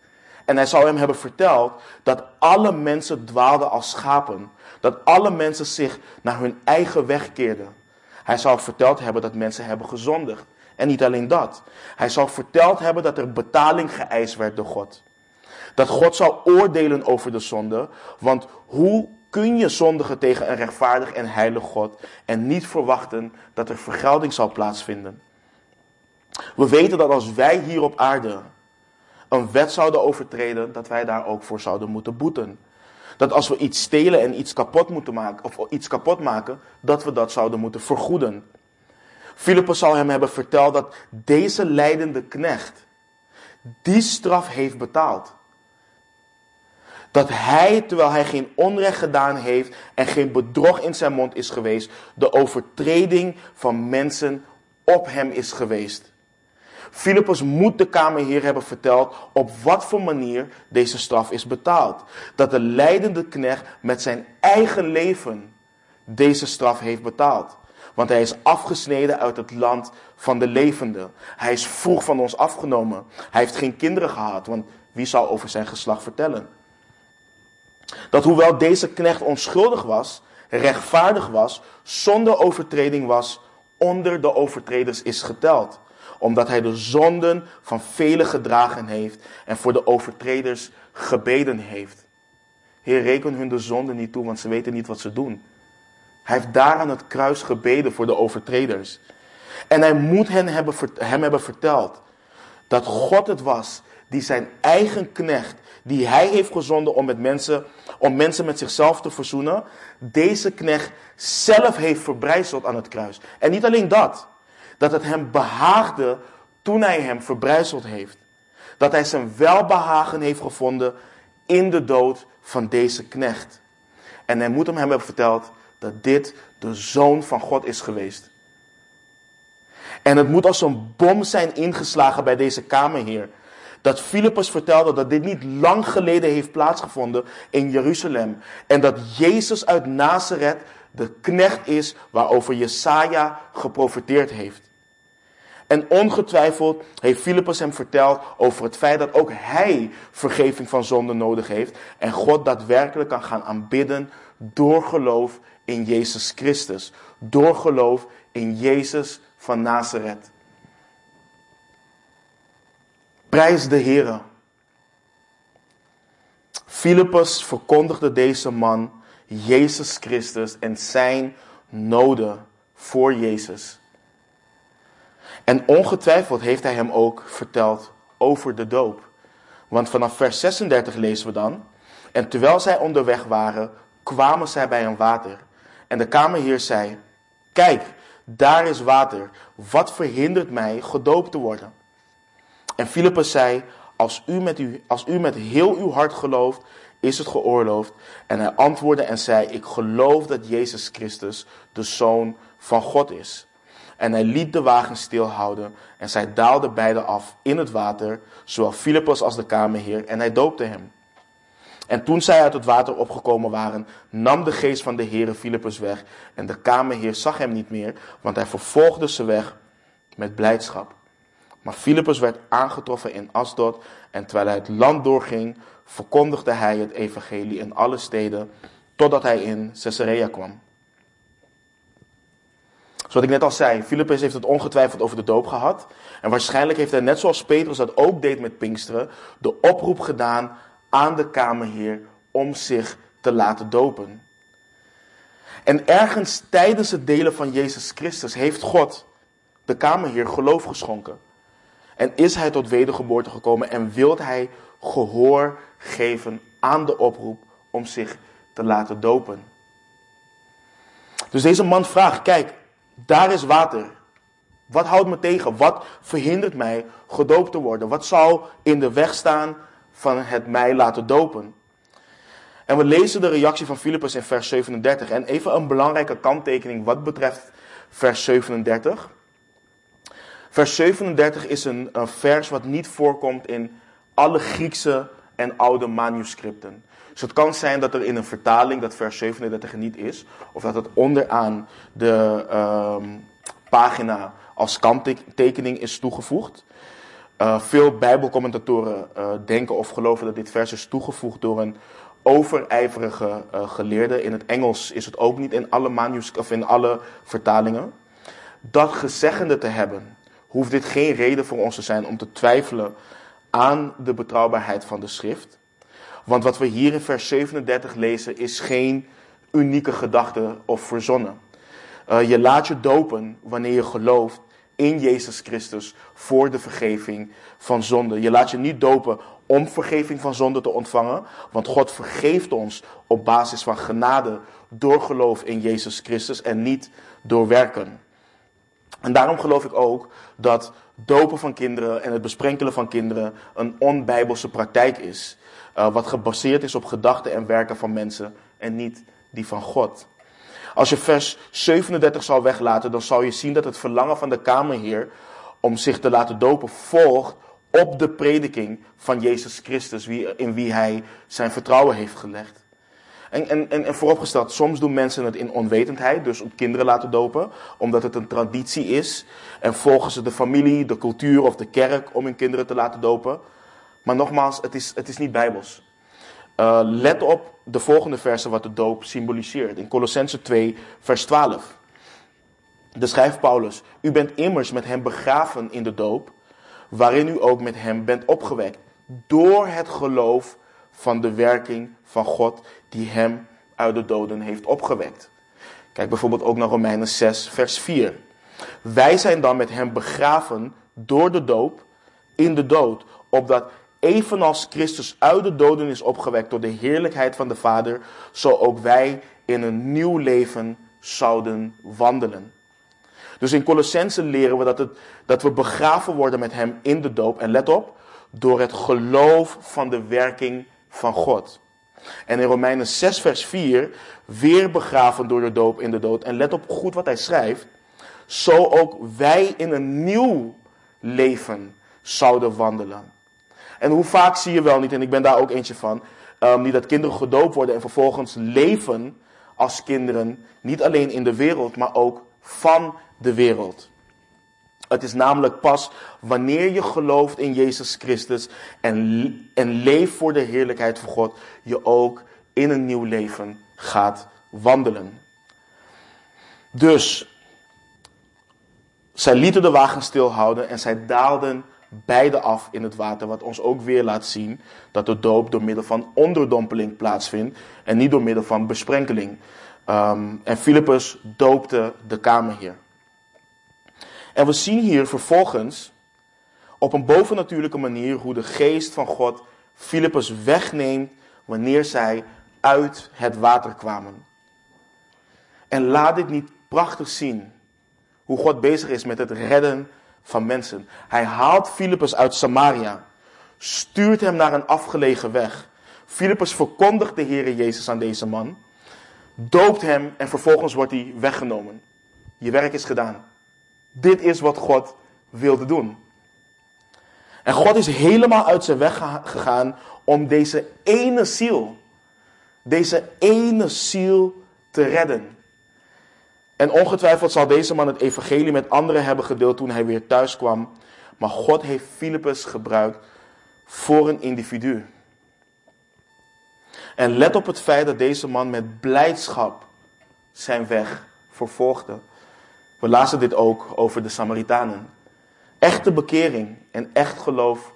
En hij zal hem hebben verteld dat alle mensen dwaalden als schapen. Dat alle mensen zich naar hun eigen weg keerden. Hij zal verteld hebben dat mensen hebben gezondigd. En niet alleen dat. Hij zal verteld hebben dat er betaling geëist werd door God. Dat God zal oordelen over de zonde. Want hoe kun je zondigen tegen een rechtvaardig en heilig God en niet verwachten dat er vergelding zal plaatsvinden. We weten dat als wij hier op aarde een wet zouden overtreden, dat wij daar ook voor zouden moeten boeten. Dat als we iets stelen en iets kapot moeten maken, of iets kapot maken, dat we dat zouden moeten vergoeden. Filippus zal hem hebben verteld dat deze leidende knecht die straf heeft betaald. Dat hij, terwijl hij geen onrecht gedaan heeft en geen bedrog in zijn mond is geweest, de overtreding van mensen op hem is geweest. Filippus moet de kamerheer hebben verteld op wat voor manier deze straf is betaald. Dat de leidende knecht met zijn eigen leven deze straf heeft betaald. Want hij is afgesneden uit het land van de levenden. Hij is vroeg van ons afgenomen. Hij heeft geen kinderen gehad, want wie zou over zijn geslacht vertellen? Dat hoewel deze knecht onschuldig was, rechtvaardig was, zonder overtreding was, onder de overtreders is geteld. Omdat hij de zonden van velen gedragen heeft en voor de overtreders gebeden heeft. Heer, reken hun de zonden niet toe, want ze weten niet wat ze doen. Hij heeft daar aan het kruis gebeden voor de overtreders. En hij moet hen hebben, hem hebben verteld dat God het was die zijn eigen knecht, die hij heeft gezonden om, met mensen, om mensen met zichzelf te verzoenen, deze knecht zelf heeft verbrijzeld aan het kruis. En niet alleen dat, dat het hem behaagde toen hij hem verbrijzeld heeft. Dat hij zijn welbehagen heeft gevonden in de dood van deze knecht. En hij moet hem hebben verteld dat dit de zoon van God is geweest. En het moet als een bom zijn ingeslagen bij deze kamerheer. Dat Filippus vertelde dat dit niet lang geleden heeft plaatsgevonden in Jeruzalem. En dat Jezus uit Nazareth de knecht is waarover Jesaja geprofiteerd heeft. En ongetwijfeld heeft Filippus hem verteld over het feit dat ook hij vergeving van zonde nodig heeft. En God daadwerkelijk kan gaan aanbidden door geloof in Jezus Christus. Door geloof in Jezus van Nazareth. Prijs de Heer. Filippus verkondigde deze man Jezus Christus en zijn noden voor Jezus. En ongetwijfeld heeft hij hem ook verteld over de doop. Want vanaf vers 36 lezen we dan. En terwijl zij onderweg waren, kwamen zij bij een water. En de kamerheer zei: Kijk, daar is water. Wat verhindert mij gedoopt te worden? En Filippus zei: als u, met u, als u met heel uw hart gelooft, is het geoorloofd. En hij antwoordde en zei: Ik geloof dat Jezus Christus de Zoon van God is. En hij liet de wagen stilhouden en zij daalden beide af in het water, zowel Filippus als de kamerheer, en hij doopte hem. En toen zij uit het water opgekomen waren, nam de geest van de Heere Filippus weg. En de kamerheer zag hem niet meer, want hij vervolgde ze weg met blijdschap. Maar Filippus werd aangetroffen in Asdod. En terwijl hij het land doorging, verkondigde hij het evangelie in alle steden, totdat hij in Caesarea kwam. Zoals ik net al zei, Filippus heeft het ongetwijfeld over de doop gehad. En waarschijnlijk heeft hij, net zoals Petrus dat ook deed met Pinksteren, de oproep gedaan aan de kamerheer om zich te laten dopen. En ergens tijdens het delen van Jezus Christus heeft God de kamerheer geloof geschonken. En is hij tot wedergeboorte gekomen en wil hij gehoor geven aan de oproep om zich te laten dopen. Dus deze man vraagt, kijk, daar is water. Wat houdt me tegen? Wat verhindert mij gedoopt te worden? Wat zou in de weg staan van het mij laten dopen. En we lezen de reactie van Filippus in vers 37. En even een belangrijke kanttekening wat betreft vers 37. Vers 37 is een, vers wat niet voorkomt in alle Griekse en oude manuscripten. Dus het kan zijn dat er in een vertaling dat vers 37 niet is, of dat het onderaan de uh, pagina als kanttekening is toegevoegd. Uh, veel Bijbelcommentatoren uh, denken of geloven dat dit vers is toegevoegd door een overijverige uh, geleerde. In het Engels is het ook niet in alle, manus of in alle vertalingen. Dat gezeggende te hebben, hoeft dit geen reden voor ons te zijn om te twijfelen aan de betrouwbaarheid van de schrift. Want wat we hier in vers 37 lezen is geen unieke gedachte of verzonnen. Uh, je laat je dopen wanneer je gelooft in Jezus Christus voor de vergeving van zonde. Je laat je niet dopen om vergeving van zonde te ontvangen, want God vergeeft ons op basis van genade door geloof in Jezus Christus en niet door werken. En daarom geloof ik ook dat dopen van kinderen en het besprenkelen van kinderen een onbijbelse praktijk is. Uh, wat gebaseerd is op gedachten en werken van mensen en niet die van God. Als je vers 37 zou weglaten, dan zou je zien dat het verlangen van de Kamerheer om zich te laten dopen volgt op de prediking van Jezus Christus, in wie hij zijn vertrouwen heeft gelegd. En, en, en, vooropgesteld, soms doen mensen het in onwetendheid, dus om kinderen laten dopen, omdat het een traditie is. En volgen ze de familie, de cultuur of de kerk om hun kinderen te laten dopen. Maar nogmaals, het is, het is niet bijbels. Uh, let op de volgende versen wat de doop symboliseert. In Colossense 2, vers 12. De schrijft Paulus, u bent immers met hem begraven in de doop, waarin u ook met hem bent opgewekt. Door het geloof van de werking van God die hem uit de doden heeft opgewekt. Kijk bijvoorbeeld ook naar Romeinen 6, vers 4. Wij zijn dan met hem begraven door de doop in de dood, opdat evenals Christus uit de doden is opgewekt door de heerlijkheid van de Vader, zo ook wij in een nieuw leven zouden wandelen. Dus in Colossense leren we dat, het, dat we begraven worden met hem in de doop. En let op, door het geloof van de werking van God. En in Romeinen 6, vers 4, weer begraven door de doop in de dood. En let op goed wat hij schrijft. Zo ook wij in een nieuw leven zouden wandelen. En hoe vaak zie je wel niet, en ik ben daar ook eentje van, um, niet dat kinderen gedoopt worden en vervolgens leven als kinderen, niet alleen in de wereld, maar ook van de wereld. Het is namelijk pas wanneer je gelooft in Jezus Christus en, en leeft voor de heerlijkheid van God, je ook in een nieuw leven gaat wandelen. Dus, zij lieten de wagen stilhouden en zij daalden beide af in het water. Wat ons ook weer laat zien dat de doop door middel van onderdompeling plaatsvindt en niet door middel van besprenkeling. Um, en Filippus doopte de kamerheer. En we zien hier vervolgens op een bovennatuurlijke manier hoe de geest van God Filippus wegneemt wanneer zij uit het water kwamen. En laat dit niet prachtig zien hoe God bezig is met het redden van mensen. Hij haalt Filippus uit Samaria, stuurt hem naar een afgelegen weg. Filippus verkondigt de Heer Jezus aan deze man, doopt hem en vervolgens wordt hij weggenomen. Je werk is gedaan. Dit is wat God wilde doen. En God is helemaal uit zijn weg gegaan om deze ene ziel, deze ene ziel te redden. En ongetwijfeld zal deze man het evangelie met anderen hebben gedeeld toen hij weer thuis kwam. Maar God heeft Filippus gebruikt voor een individu. En let op het feit dat deze man met blijdschap zijn weg vervolgde. We lazen dit ook over de Samaritanen. Echte bekering en echt geloof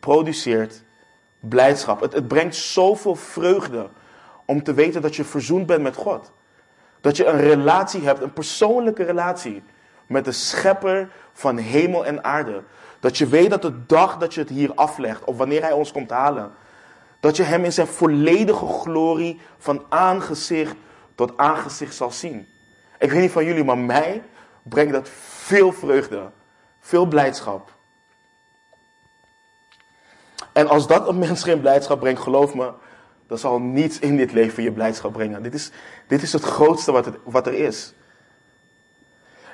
produceert blijdschap. Het, het brengt zoveel vreugde om te weten dat je verzoend bent met God. Dat je een relatie hebt, een persoonlijke relatie met de schepper van hemel en aarde. Dat je weet dat de dag dat je het hier aflegt, of wanneer hij ons komt halen, dat je hem in zijn volledige glorie van aangezicht tot aangezicht zal zien. Ik weet niet van jullie, maar mij brengt dat veel vreugde, veel blijdschap. En als dat een mens geen blijdschap brengt, geloof me, dan zal niets in dit leven je blijdschap brengen. Dit is, dit is het grootste wat, het, wat er is.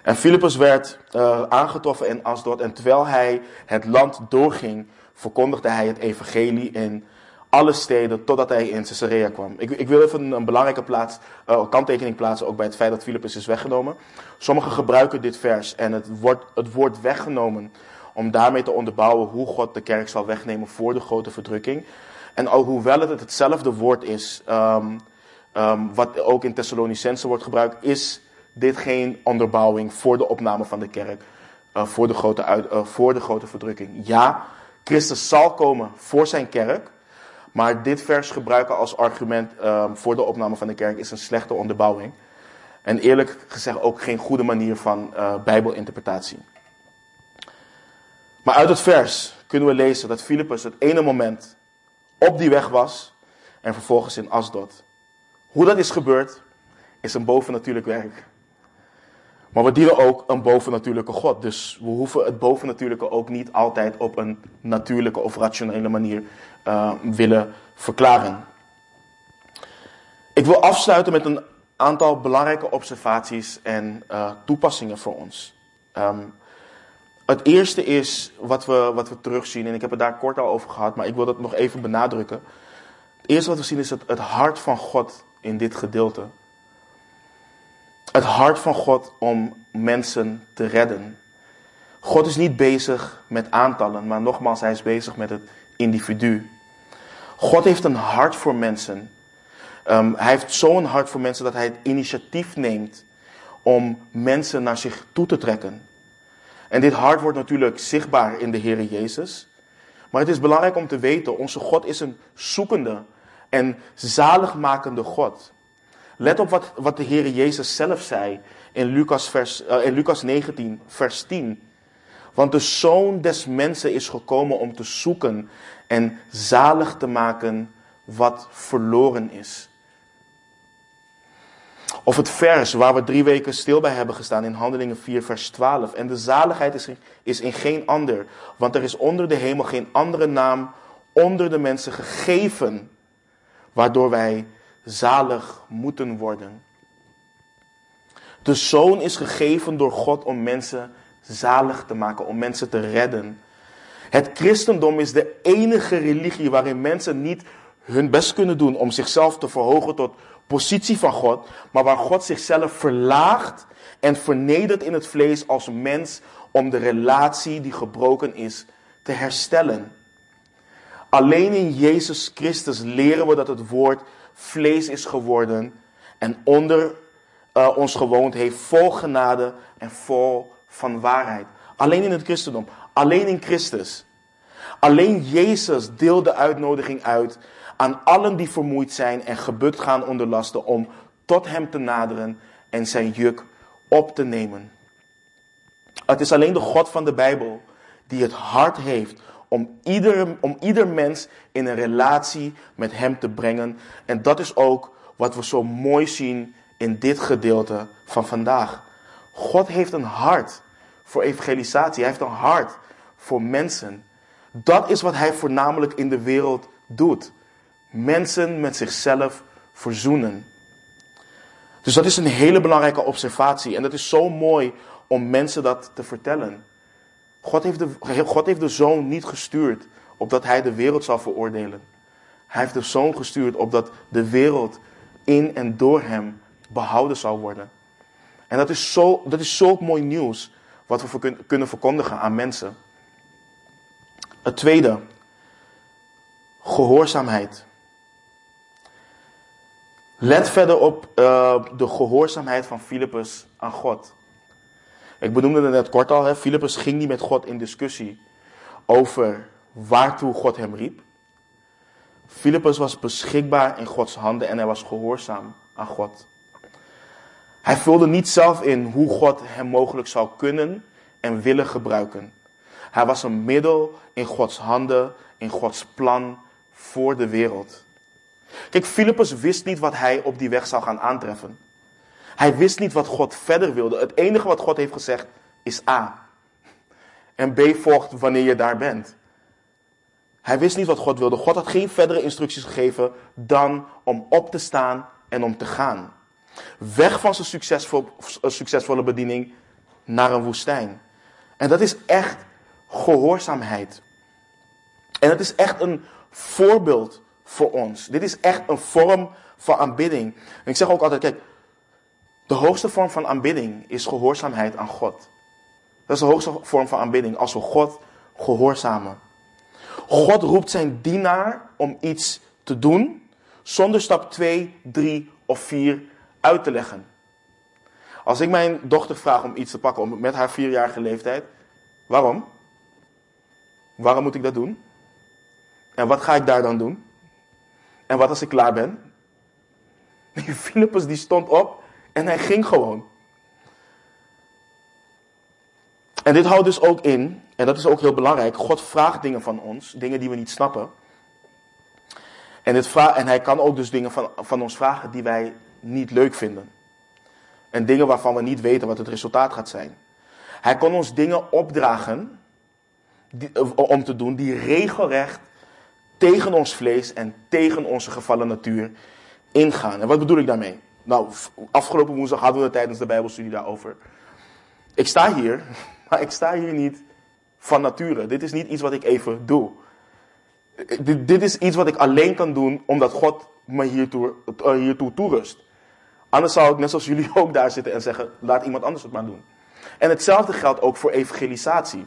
En Filippus werd uh, aangetroffen in Asdod en terwijl hij het land doorging, verkondigde hij het evangelie in alle steden totdat hij in Caesarea kwam. Ik, ik wil even een, belangrijke plaats, uh, kanttekening plaatsen, ook bij het feit dat Filippus is weggenomen. Sommigen gebruiken dit vers en het wordt, het weggenomen om daarmee te onderbouwen hoe God de kerk zal wegnemen voor de grote verdrukking. En hoewel het hetzelfde woord is, um, um, wat ook in Thessalonicense wordt gebruikt, is dit geen onderbouwing voor de opname van de kerk, uh, voor, de grote uh, voor de grote verdrukking. Ja, Christus zal komen voor zijn kerk. Maar dit vers gebruiken als argument ehm, voor de opname van de kerk is een slechte onderbouwing. En eerlijk gezegd ook geen goede manier van uh, bijbelinterpretatie. Maar uit het vers kunnen we lezen dat Filippus het ene moment op die weg was en vervolgens in Asdod. Hoe dat is gebeurd, is een bovennatuurlijk werk. Maar we dienen ook een bovennatuurlijke God. Dus we hoeven het bovennatuurlijke ook niet altijd op een natuurlijke of rationele manier uh, willen verklaren. Ik wil afsluiten met een aantal belangrijke observaties en uh, toepassingen voor ons. Um, het eerste is wat we, wat we terugzien, en ik heb het daar kort al over gehad, maar ik wil dat nog even benadrukken. Het eerste wat we zien is het, het hart van God in dit gedeelte. Het hart van God om mensen te redden. God is niet bezig met aantallen, maar nogmaals, hij is bezig met het individu. God heeft een hart voor mensen. Um, hij heeft zo'n hart voor mensen dat hij het initiatief neemt om mensen naar zich toe te trekken. En dit hart wordt natuurlijk zichtbaar in de Heer Jezus. Maar het is belangrijk om te weten, onze God is een zoekende en zaligmakende God. Let op wat, wat de Heer Jezus zelf zei in Lucas, vers, uh, in Lucas 19, vers 10. Want de zoon des mensen is gekomen om te zoeken en zalig te maken wat verloren is. Of het vers waar we drie weken stil bij hebben gestaan in Handelingen 4, vers 12. En de zaligheid is, is in geen ander, want er is onder de hemel geen andere naam onder de mensen gegeven, waardoor wij zalig moeten worden. De zoon is gegeven door God om mensen zalig te maken, om mensen te redden. Het christendom is de enige religie waarin mensen niet hun best kunnen doen om zichzelf te verhogen tot positie van God, maar waar God zichzelf verlaagt en vernedert in het vlees als mens om de relatie die gebroken is te herstellen. Alleen in Jezus Christus leren we dat het woord vlees is geworden en onder uh, ons gewoond heeft, vol genade en vol van waarheid. Alleen in het christendom, alleen in Christus. Alleen Jezus deelt de uitnodiging uit aan allen die vermoeid zijn en gebukt gaan onder lasten om tot Hem te naderen en zijn juk op te nemen. Het is alleen de God van de Bijbel die het hart heeft om ieder, om ieder mens in een relatie met Hem te brengen. En dat is ook wat we zo mooi zien in dit gedeelte van vandaag. God heeft een hart voor evangelisatie. Hij heeft een hart voor mensen. Dat is wat Hij voornamelijk in de wereld doet mensen met zichzelf verzoenen. Dus dat is een hele belangrijke observatie. En dat is zo mooi om mensen dat te vertellen. God heeft de, God heeft de zoon niet gestuurd opdat hij de wereld zal veroordelen. Hij heeft de zoon gestuurd opdat de wereld in en door hem behouden zal worden. En dat is zo, dat is zo mooi nieuws wat we kunnen verkondigen aan mensen. Het tweede, gehoorzaamheid. Let verder op uh, de gehoorzaamheid van Filippus aan God. Ik benoemde het net kort al, Filippus ging niet met God in discussie over waartoe God hem riep. Filippus was beschikbaar in Gods handen en hij was gehoorzaam aan God. Hij vulde niet zelf in hoe God hem mogelijk zou kunnen en willen gebruiken. Hij was een middel in Gods handen, in Gods plan voor de wereld. Kijk, Filippus wist niet wat hij op die weg zou gaan aantreffen. Hij wist niet wat God verder wilde. Het enige wat God heeft gezegd is A. En B volgt wanneer je daar bent. Hij wist niet wat God wilde. God had geen verdere instructies gegeven dan om op te staan en om te gaan. Weg van zijn succesvol, succesvolle bediening naar een woestijn. En dat is echt gehoorzaamheid. En het is echt een voorbeeld voor ons. Dit is echt een vorm van aanbidding. En ik zeg ook altijd, kijk, de hoogste vorm van aanbidding is gehoorzaamheid aan God. Dat is de hoogste vorm van aanbidding, als we God gehoorzamen. God roept zijn dienaar om iets te doen, zonder stap 2, 3 of 4 uit te leggen. Als ik mijn dochter vraag om iets te pakken met haar vierjarige leeftijd, waarom? Waarom moet ik dat doen? En wat ga ik daar dan doen? En wat als ik klaar ben? Filippus die stond op en hij ging gewoon. En dit houdt dus ook in, en dat is ook heel belangrijk, God vraagt dingen van ons, dingen die we niet snappen. En, dit en hij kan ook dus dingen van, van ons vragen die wij niet leuk vinden. En dingen waarvan we niet weten wat het resultaat gaat zijn. Hij kon ons dingen opdragen die, om te doen die regelrecht tegen ons vlees en tegen onze gevallen natuur ingaan. En wat bedoel ik daarmee? Nou, afgelopen woensdag hadden we het tijdens de Bijbelstudie daarover. Ik sta hier, maar ik sta hier niet van nature. Dit is niet iets wat ik even doe. Dit, dit is iets wat ik alleen kan doen omdat God me hiertoe, hiertoe toerust. Anders zou ik net zoals jullie ook daar zitten en zeggen, laat iemand anders het maar doen. En hetzelfde geldt ook voor evangelisatie.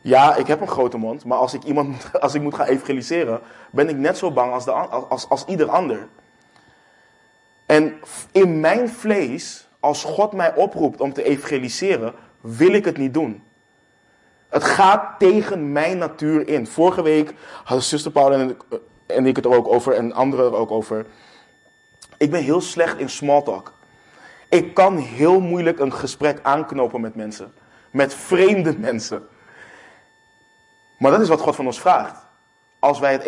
Ja, ik heb een grote mond, maar als ik, iemand, als ik moet gaan evangeliseren, ben ik net zo bang als, de, als, als ieder ander. En in mijn vlees, als God mij oproept om te evangeliseren, wil ik het niet doen. Het gaat tegen mijn natuur in. Vorige week hadden zuster Paul en, en ik het er ook over en anderen er ook over. Ik ben heel slecht in small talk. Ik kan heel moeilijk een gesprek aanknopen met mensen. Met vreemde mensen. Maar dat is wat God van ons vraagt. Als wij het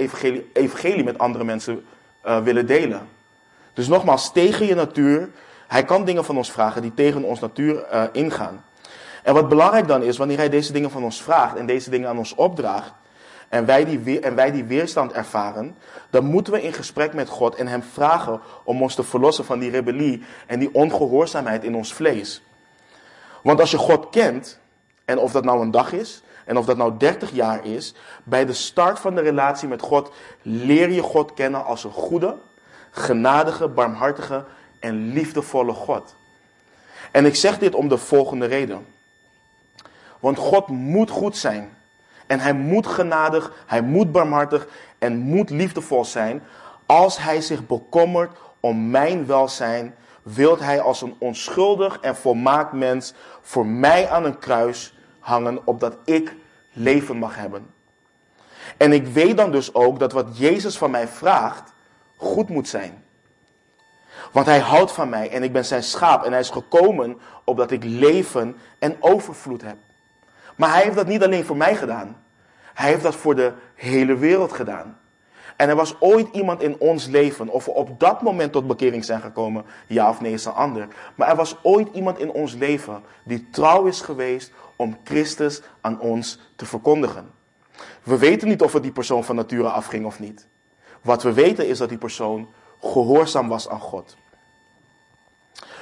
evangelie, met andere mensen uh, willen delen. Dus nogmaals, tegen je natuur. Hij kan dingen van ons vragen die tegen ons natuur uh, ingaan. En wat belangrijk dan is, wanneer hij deze dingen van ons vraagt en deze dingen aan ons opdraagt, en wij, die, en wij die weerstand ervaren, dan moeten we in gesprek met God en Hem vragen om ons te verlossen van die rebellie en die ongehoorzaamheid in ons vlees. Want als je God kent, en of dat nou een dag is, en of dat nou 30 jaar is, bij de start van de relatie met God leer je God kennen als een goede, genadige, barmhartige en liefdevolle God. En ik zeg dit om de volgende reden. Want God moet goed zijn. En hij moet genadig, hij moet barmhartig en moet liefdevol zijn. Als hij zich bekommert om mijn welzijn, wilt hij als een onschuldig en volmaakt mens voor mij aan een kruis hangen, opdat ik leven mag hebben. En ik weet dan dus ook dat wat Jezus van mij vraagt, goed moet zijn. Want hij houdt van mij en ik ben zijn schaap en hij is gekomen opdat ik leven en overvloed heb. Maar hij heeft dat niet alleen voor mij gedaan. Hij heeft dat voor de hele wereld gedaan. En er was ooit iemand in ons leven, of we op dat moment tot bekering zijn gekomen, ja of nee is een ander. Maar er was ooit iemand in ons leven die trouw is geweest om Christus aan ons te verkondigen. We weten niet of het die persoon van nature afging of niet. Wat we weten is dat die persoon gehoorzaam was aan God.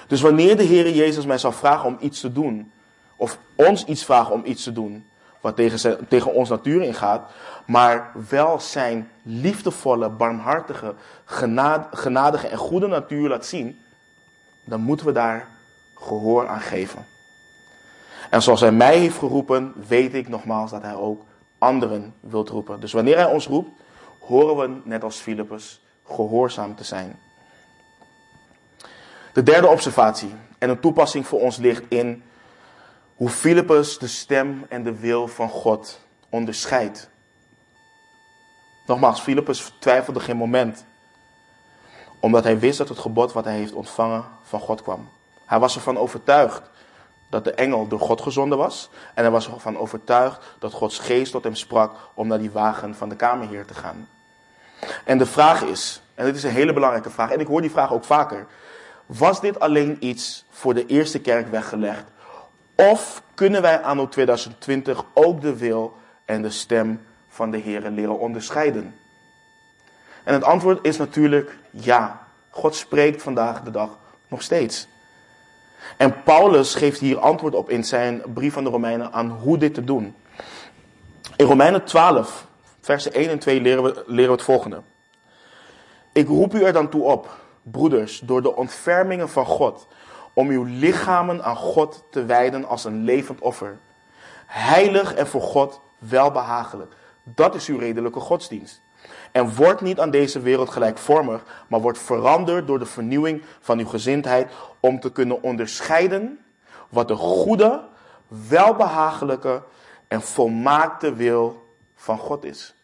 Dus wanneer de Heer Jezus mij zou vragen om iets te doen, of ons iets vragen om iets te doen wat tegen, zijn, tegen ons natuur ingaat, maar wel zijn liefdevolle, barmhartige, genadige en goede natuur laat zien, dan moeten we daar gehoor aan geven. En zoals hij mij heeft geroepen, weet ik nogmaals dat hij ook anderen wilt roepen. Dus wanneer hij ons roept, horen we net als Filippus gehoorzaam te zijn. De derde observatie en een toepassing voor ons ligt in hoe Filippus de stem en de wil van God onderscheidt. Nogmaals, Filippus twijfelde geen moment, omdat hij wist dat het gebod wat hij heeft ontvangen van God kwam. Hij was ervan overtuigd dat de engel door God gezonden was. En hij was ervan overtuigd dat Gods geest tot hem sprak om naar die wagen van de kamerheer te gaan. En de vraag is, en dit is een hele belangrijke vraag, en ik hoor die vraag ook vaker. Was dit alleen iets voor de eerste kerk weggelegd of kunnen wij anno 2020 ook de wil en de stem van de Heer leren onderscheiden? En het antwoord is natuurlijk ja. God spreekt vandaag de dag nog steeds. En Paulus geeft hier antwoord op in zijn brief aan de Romeinen aan hoe dit te doen. In Romeinen 12, versen 1 en 2 leren we, leren we het volgende. Ik roep u er dan toe op, broeders, door de ontfermingen van God, om uw lichamen aan God te wijden als een levend offer. Heilig en voor God welbehagelijk. Dat is uw redelijke godsdienst. En word niet aan deze wereld gelijkvormig, maar word veranderd door de vernieuwing van uw gezindheid om te kunnen onderscheiden wat de goede, welbehagelijke en volmaakte wil van God is.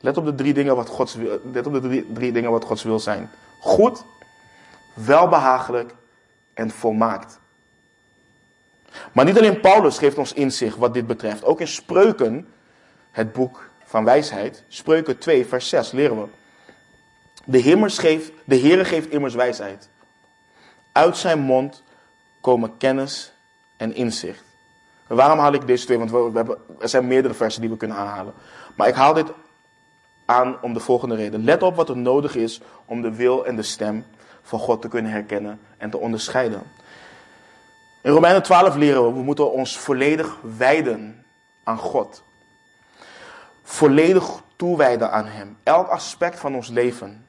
Let op de drie dingen wat Gods let op de drie, drie dingen wat Gods wil zijn. Goed, welbehagelijk en volmaakt. Maar niet alleen Paulus geeft ons inzicht wat dit betreft. Ook in Spreuken, het boek van wijsheid, Spreuken 2, vers 6, leren we. De, geeft, de Heere geeft immers wijsheid. Uit zijn mond komen kennis en inzicht. Waarom haal ik deze twee? Want we, hebben, er zijn meerdere versen die we kunnen aanhalen. Maar ik haal dit aan om de volgende reden. Let op wat er nodig is om de wil en de stem van God te kunnen herkennen en te onderscheiden. In Romeinen 12 leren we, we moeten ons volledig wijden aan God. Volledig toewijden aan Hem. Elk aspect van ons leven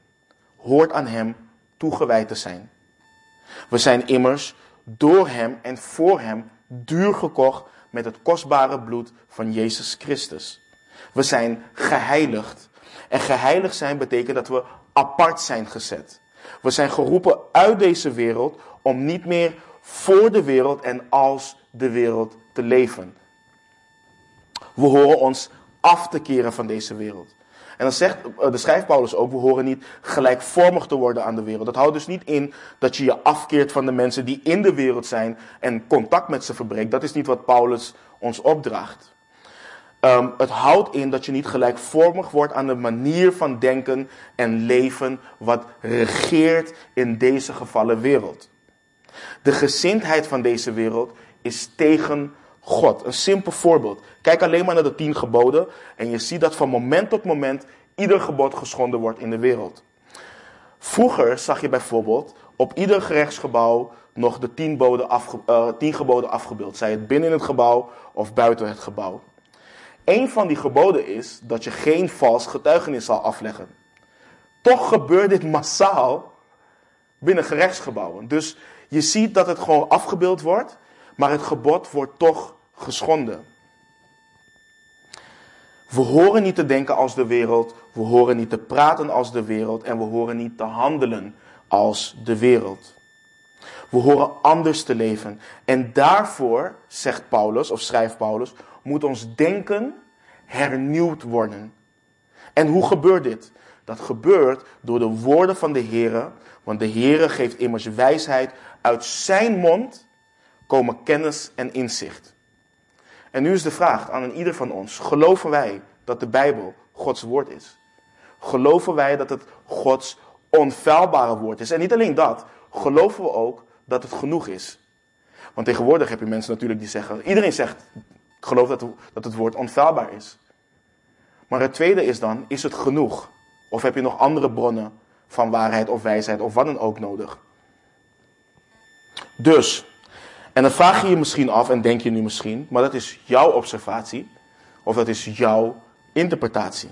hoort aan Hem toegewijd te zijn. We zijn immers door Hem en voor Hem duur gekocht met het kostbare bloed van Jezus Christus. We zijn geheiligd. En geheiligd zijn betekent dat we apart zijn gezet. We zijn geroepen uit deze wereld om niet meer voor de wereld en als de wereld te leven. We horen ons af te keren van deze wereld. En dan zegt eh, de schrijft Paulus ook, we horen niet gelijkvormig te worden aan de wereld. Dat houdt dus niet in dat je je afkeert van de mensen die in de wereld zijn en contact met ze verbreekt. Dat is niet wat Paulus ons opdraagt. Ehm, het houdt in dat je niet gelijkvormig wordt aan de manier van denken en leven wat regeert in deze gevallen wereld. De gezindheid van deze wereld is tegen God. Een simpel voorbeeld. Kijk alleen maar naar de tien geboden en je ziet dat van moment tot moment ieder gebod geschonden wordt in de wereld. Vroeger zag je bijvoorbeeld op ieder gerechtsgebouw nog de tien, boden afge, uh, tien geboden afgebeeld. Zij het binnen het gebouw of buiten het gebouw. Een van die geboden is dat je geen vals getuigenis zal afleggen. Toch gebeurt dit massaal binnen gerechtsgebouwen. Dus je ziet dat het gewoon afgebeeld wordt, maar het gebod wordt toch geschonden. We horen niet te denken als de wereld, we horen niet te praten als de wereld en we horen niet te handelen als de wereld. We horen anders te leven. En daarvoor, zegt Paulus, of schrijft Paulus, moet ons denken hernieuwd worden. En hoe gebeurt dit? Dat gebeurt door de woorden van de Heer, want de Heer geeft immers wijsheid. Uit zijn mond komen kennis en inzicht. En nu is de vraag aan ieder van ons: geloven wij dat de Bijbel Gods woord is? Geloven wij dat het Gods onfeilbare woord is? En niet alleen dat, geloven we ook dat het genoeg is? Want tegenwoordig heb je mensen natuurlijk die zeggen: iedereen zegt, geloof dat, dat het woord onfeilbaar is. Maar het tweede is dan: is het genoeg? Of heb je nog andere bronnen van waarheid of wijsheid of wat dan ook nodig? Dus, en dan vraag je je misschien af en denk je nu misschien, maar dat is jouw observatie of dat is jouw interpretatie.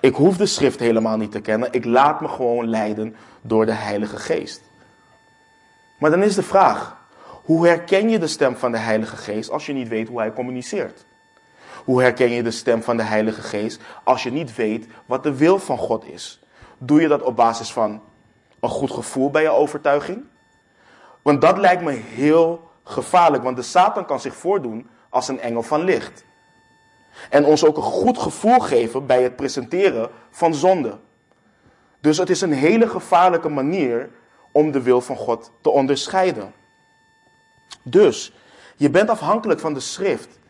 Ik hoef de schrift helemaal niet te kennen, ik laat me gewoon leiden door de Heilige Geest. Maar dan is de vraag, hoe herken je de stem van de Heilige Geest als je niet weet hoe hij communiceert? Hoe herken je de stem van de Heilige Geest als je niet weet wat de wil van God is? Doe je dat op basis van een goed gevoel bij je overtuiging? Want dat lijkt me heel gevaarlijk, want de Satan kan zich voordoen als een engel van licht. En ons ook een goed gevoel geven bij het presenteren van zonde. Dus het is een hele gevaarlijke manier om de wil van God te onderscheiden. Dus je bent afhankelijk van de schrift.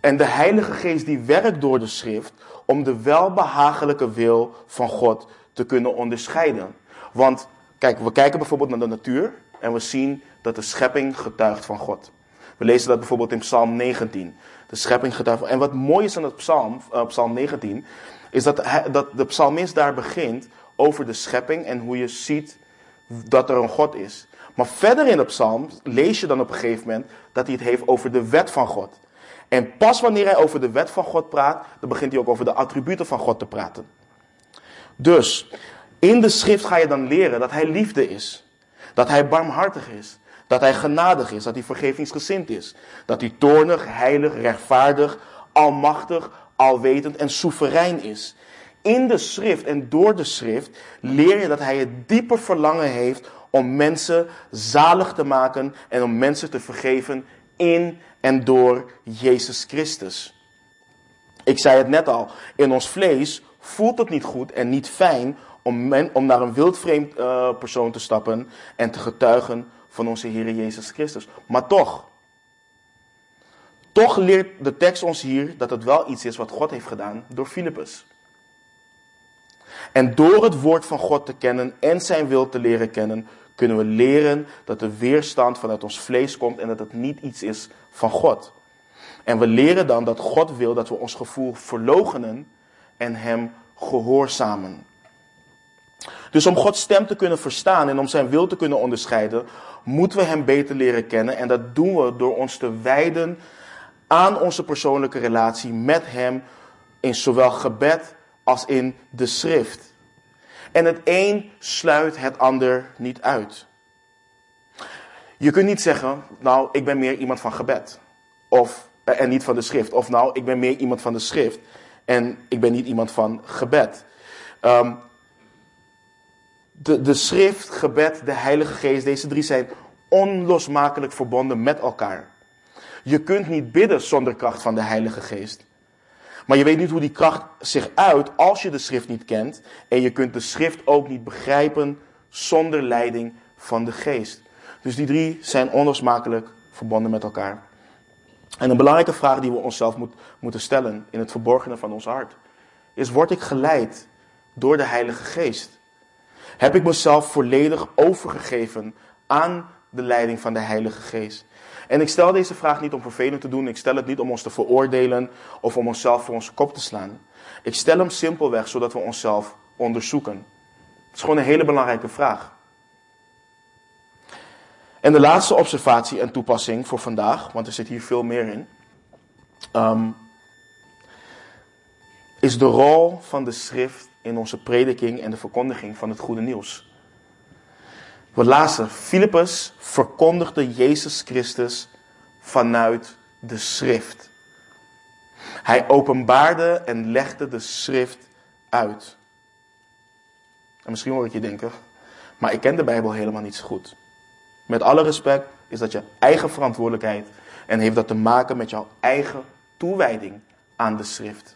En de Heilige Geest die werkt door de schrift om de welbehagelijke wil van God te kunnen onderscheiden. Want kijk, we kijken bijvoorbeeld naar de natuur en we zien dat de schepping getuigt van God. We lezen dat bijvoorbeeld in Psalm 19. De schepping getuigt En wat mooi is aan het Psalm, uh, Psalm 19, is dat, dat de psalmist daar begint over de schepping en hoe je ziet dat er een God is. Maar verder in de psalm lees je dan op een gegeven moment dat hij het heeft over de wet van God. En pas wanneer hij over de wet van God praat, dan begint hij ook over de attributen van God te praten. Dus in de schrift ga je dan leren dat hij liefde is. Dat hij barmhartig is. Dat hij genadig is. Dat hij vergevingsgezind is. Dat hij toornig, heilig, rechtvaardig, almachtig, alwetend en soeverein is. In de schrift en door de schrift leer je dat hij het diepe verlangen heeft om mensen zalig te maken en om mensen te vergeven in en door Jezus Christus. Ik zei het net al, in ons vlees voelt het niet goed en niet fijn om, men, om naar een wildvreemd uh, persoon te stappen en te getuigen van onze Heer Jezus Christus. Maar toch, toch leert de tekst ons hier dat het wel iets is wat God heeft gedaan door Filippus. En door het woord van God te kennen en zijn wil te leren kennen, kunnen we leren dat de weerstand vanuit ons vlees komt en dat het niet iets is van God. En we leren dan dat God wil dat we ons gevoel verlogenen en Hem gehoorzamen. Dus om Gods stem te kunnen verstaan en om Zijn wil te kunnen onderscheiden, moeten we Hem beter leren kennen. En dat doen we door ons te wijden aan onze persoonlijke relatie met Hem in zowel gebed als in de schrift. En het een sluit het ander niet uit. Je kunt niet zeggen, nou, ik ben meer iemand van gebed. Of, eh, en niet van de schrift. Of nou, ik ben meer iemand van de schrift. En ik ben niet iemand van gebed. Um, de, de schrift, gebed, de Heilige Geest, deze drie zijn onlosmakelijk verbonden met elkaar. Je kunt niet bidden zonder kracht van de Heilige Geest. Maar je weet niet hoe die kracht zich uit als je de schrift niet kent. En je kunt de schrift ook niet begrijpen zonder leiding van de geest. Dus die drie zijn onlosmakelijk verbonden met elkaar. En een belangrijke vraag die we onszelf moet, moeten stellen in het verborgene van ons hart is: word ik geleid door de Heilige Geest? Heb ik mezelf volledig overgegeven aan de leiding van de Heilige Geest? En ik stel deze vraag niet om vervelend te doen. Ik stel het niet om ons te veroordelen of om onszelf voor onze kop te slaan. Ik stel hem simpelweg zodat we onszelf onderzoeken. Het is gewoon een hele belangrijke vraag. En de laatste observatie en toepassing voor vandaag, want er zit hier veel meer in, um, is de rol van de schrift in onze prediking en de verkondiging van het goede nieuws. We lazen, Filippus verkondigde Jezus Christus vanuit de schrift. Hij openbaarde en legde de schrift uit. En misschien hoor ik je denken, maar ik ken de Bijbel helemaal niet zo goed. Met alle respect is dat je eigen verantwoordelijkheid en heeft dat te maken met jouw eigen toewijding aan de schrift.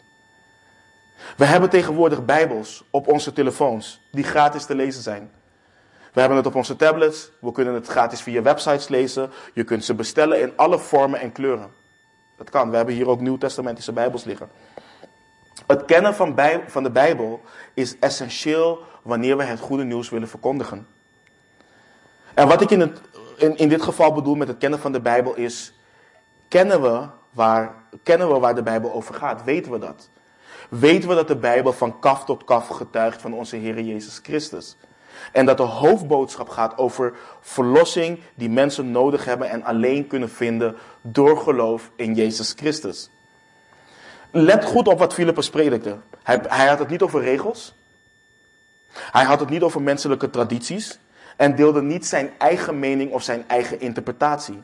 We hebben tegenwoordig Bijbels op onze telefoons die gratis te lezen zijn. We hebben het op onze tablets. We kunnen het gratis via websites lezen. Je kunt ze bestellen in alle vormen en kleuren. Dat kan. We hebben hier ook nieuwtestamentische Bijbels liggen. Het kennen van, van de Bijbel is essentieel wanneer we het goede nieuws willen verkondigen. En wat ik in, in, in dit geval bedoel met het kennen van de Bijbel is, kennen we, waar, kennen we waar de Bijbel over gaat? Weten we dat? Weten we dat de Bijbel van kaf tot kaf getuigt van onze Heer Jezus Christus? En dat de hoofdboodschap gaat over verlossing die mensen nodig hebben en alleen kunnen vinden door geloof in Jezus Christus. Let goed op wat Filippus predikte. Hij, hij had het niet over regels. Hij had het niet over menselijke tradities. En deelde niet zijn eigen mening of zijn eigen interpretatie.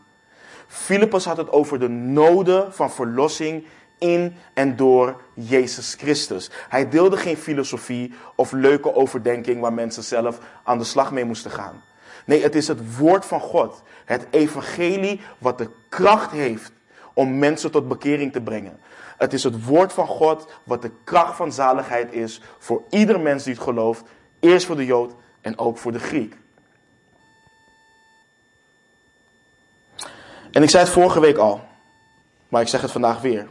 Filippus had het over de noden van verlossing in en door Jezus Christus. Hij deelde geen filosofie of leuke overdenking waar mensen zelf aan de slag mee moesten gaan. Nee, het is het woord van God, het evangelie wat de kracht heeft om mensen tot bekering te brengen. Het is het woord van God wat de kracht van zaligheid is voor ieder mens die het gelooft, eerst voor de Jood en ook voor de Griek. En ik zei het vorige week al, maar ik zeg het vandaag weer.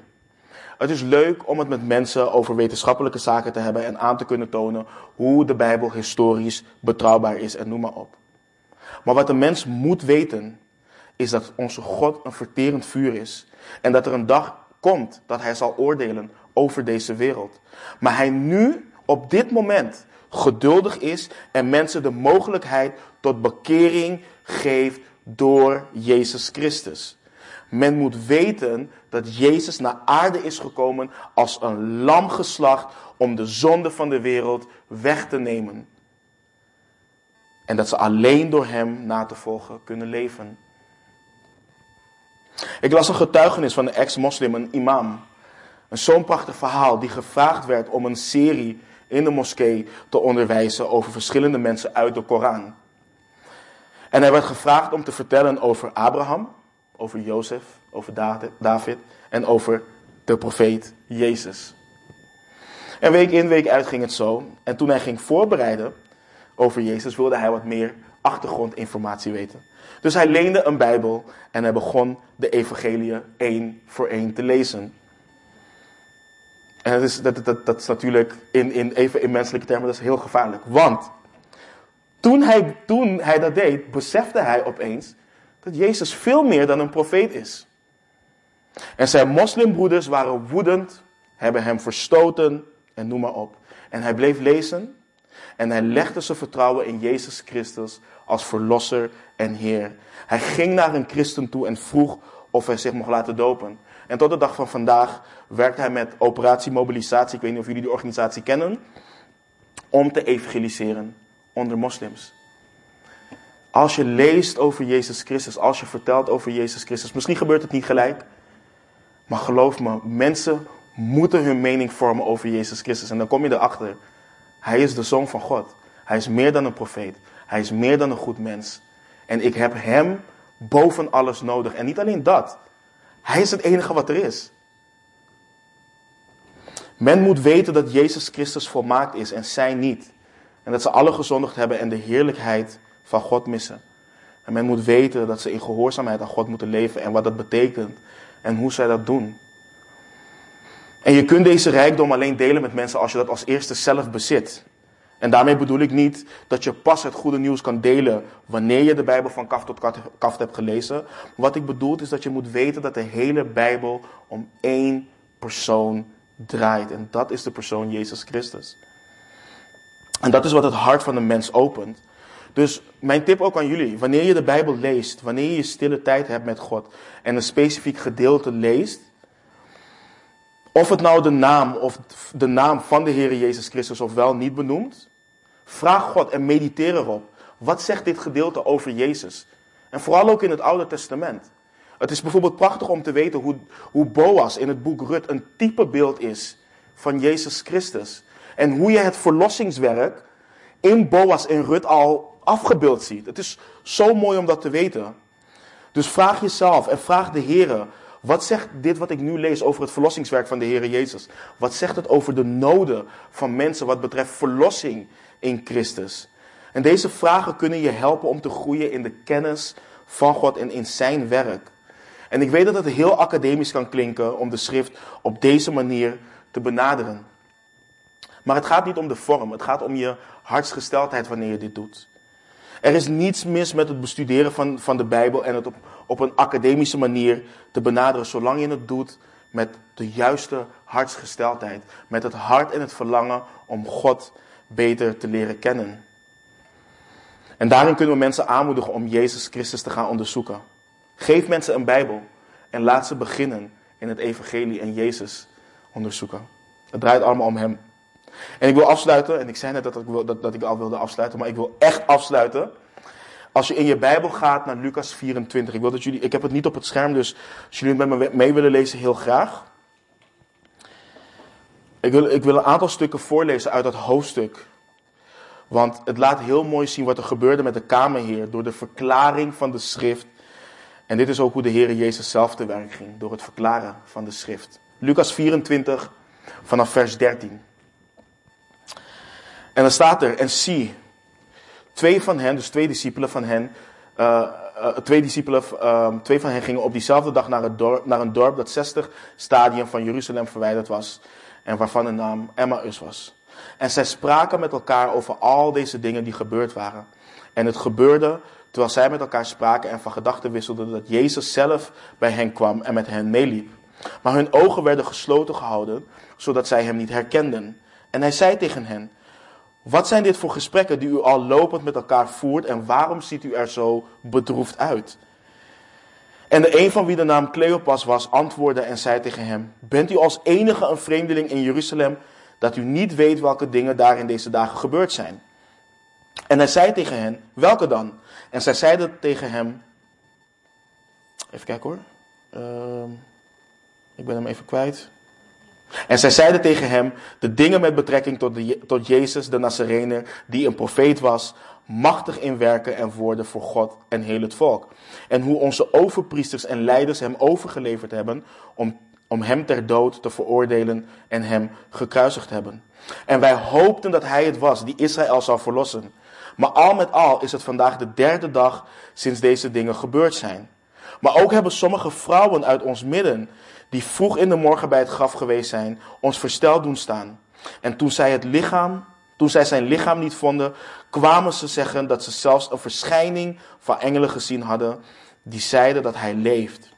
Het is leuk om het met mensen over wetenschappelijke zaken te hebben en aan te kunnen tonen hoe de Bijbel historisch betrouwbaar is en noem maar op. Maar wat een mens moet weten, is dat onze God een verterend vuur is. En dat er een dag komt dat hij zal oordelen over deze wereld. Maar hij nu, op dit moment, geduldig is en mensen de mogelijkheid tot bekering geeft door Jezus Christus. Men moet weten dat Jezus naar aarde is gekomen als een lam geslacht om de zonde van de wereld weg te nemen. En dat ze alleen door hem na te volgen kunnen leven. Ik las een getuigenis van een ex-moslim, een imam. Een zo'n prachtig verhaal die gevraagd werd om een serie in de moskee te onderwijzen over verschillende mensen uit de Koran. En hij werd gevraagd om te vertellen over Abraham, over Jozef, over David en over de profeet Jezus. En week in, week uit ging het zo. En toen hij ging voorbereiden over Jezus, wilde hij wat meer achtergrondinformatie weten. Dus hij leende een Bijbel en hij begon de evangeliën één voor één te lezen. En dat is, dat, dat, dat is natuurlijk in, in, even in menselijke termen dat is heel gevaarlijk. Want toen hij, toen hij dat deed, besefte hij opeens dat Jezus veel meer dan een profeet is. En zijn moslimbroeders waren woedend, hebben hem verstoten en noem maar op. En hij bleef lezen en hij legde zijn vertrouwen in Jezus Christus als verlosser en Heer. Hij ging naar een christen toe en vroeg of hij zich mocht laten dopen. En tot de dag van vandaag werkt hij met Operatie Mobilisatie, ik weet niet of jullie die organisatie kennen, om te evangeliseren onder moslims. Als je leest over Jezus Christus, als je vertelt over Jezus Christus, misschien gebeurt het niet gelijk, maar geloof me, mensen moeten hun mening vormen over Jezus Christus. En dan kom je erachter, hij is de zoon van God. Hij is meer dan een profeet. Hij is meer dan een goed mens. En ik heb hem boven alles nodig. En niet alleen dat. Hij is het enige wat er is. Men moet weten dat Jezus Christus volmaakt is en zij niet. En dat ze alle gezondigd hebben en de heerlijkheid van God missen. En men moet weten dat ze in gehoorzaamheid aan God moeten leven en wat dat betekent en hoe zij dat doen. En je kunt deze rijkdom alleen delen met mensen als je dat als eerste zelf bezit. En daarmee bedoel ik niet dat je pas het goede nieuws kan delen wanneer je de Bijbel van kaf tot kaft hebt gelezen. Wat ik bedoel is dat je moet weten dat de hele Bijbel om één persoon draait. En dat is de persoon Jezus Christus. En dat is wat het hart van de mens opent. Dus mijn tip ook aan jullie, wanneer je de Bijbel leest, wanneer je stille tijd hebt met God en een specifiek gedeelte leest, of het nou de naam of de naam van de Heer Jezus Christus of wel niet benoemt, vraag God en mediteer erop. Wat zegt dit gedeelte over Jezus? En vooral ook in het Oude Testament. Het is bijvoorbeeld prachtig om te weten hoe, hoe Boas in het boek Rut een typebeeld is van Jezus Christus. En hoe je het verlossingswerk in Boas en Rut al afgebeeld ziet. Het is zo mooi om dat te weten. Dus vraag jezelf en vraag de Heer wat zegt dit wat ik nu lees over het verlossingswerk van de Heer Jezus? Wat zegt het over de noden van mensen wat betreft verlossing in Christus? En deze vragen kunnen je helpen om te groeien in de kennis van God en in zijn werk. En ik weet dat het heel academisch kan klinken om de schrift op deze manier te benaderen. Maar het gaat niet om de vorm, het gaat om je hartsgesteldheid wanneer je dit doet. Er is niets mis met het bestuderen van, van de Bijbel en het op, op een academische manier te benaderen, zolang je het doet met de juiste hartsgesteldheid. Met het hart en het verlangen om God beter te leren kennen. En daarin kunnen we mensen aanmoedigen om Jezus Christus te gaan onderzoeken. Geef mensen een Bijbel en laat ze beginnen in het Evangelie en Jezus onderzoeken. Het draait allemaal om Hem. En ik wil afsluiten, en ik zei net dat ik, dat, dat ik al wilde afsluiten, maar ik wil echt afsluiten. Als je in je Bijbel gaat naar Lucas 24, ik, wil dat jullie, ik heb het niet op het scherm, dus als jullie het met me mee willen lezen, heel graag. Ik wil, ik wil een aantal stukken voorlezen uit dat hoofdstuk. Want het laat heel mooi zien wat er gebeurde met de Kamerheer door de verklaring van de schrift. En dit is ook hoe de Heer Jezus zelf te werk ging, door het verklaren van de schrift. Lucas 24, vanaf vers 13. En dan staat er, en zie, twee van hen, dus twee discipelen van hen, uh, uh, twee discipelen, uh, twee van hen gingen op diezelfde dag naar, het naar een dorp dat 60 stadien van Jeruzalem verwijderd was en waarvan de naam Emmaus was. En zij spraken met elkaar over al deze dingen die gebeurd waren. En het gebeurde terwijl zij met elkaar spraken en van gedachten wisselden dat Jezus zelf bij hen kwam en met hen meeliep. Maar hun ogen werden gesloten gehouden, zodat zij hem niet herkenden. En hij zei tegen hen, wat zijn dit voor gesprekken die u al lopend met elkaar voert en waarom ziet u er zo bedroefd uit? En de een van wie de naam Cleopas was, antwoordde en zei tegen hem: Bent u als enige een vreemdeling in Jeruzalem dat u niet weet welke dingen daar in deze dagen gebeurd zijn? En hij zei tegen hen: Welke dan? En zij zeiden tegen hem: Even kijken hoor. Uh, ik ben hem even kwijt. En zij zeiden tegen hem de dingen met betrekking tot, de, tot Jezus de Nazarener, die een profeet was, machtig in werken en woorden voor God en heel het volk. En hoe onze overpriesters en leiders hem overgeleverd hebben om om hem ter dood te veroordelen en hem gekruisigd hebben. En wij hoopten dat hij het was die Israël zou verlossen. Maar al met al is het vandaag de derde dag sinds deze dingen gebeurd zijn. Maar ook hebben sommige vrouwen uit ons midden, die vroeg in de morgen bij het graf geweest zijn, ons versteld doen staan. En toen zij het lichaam, toen zij zijn lichaam niet vonden, kwamen ze zeggen dat ze zelfs een verschijning van engelen gezien hadden, die zeiden dat hij leeft.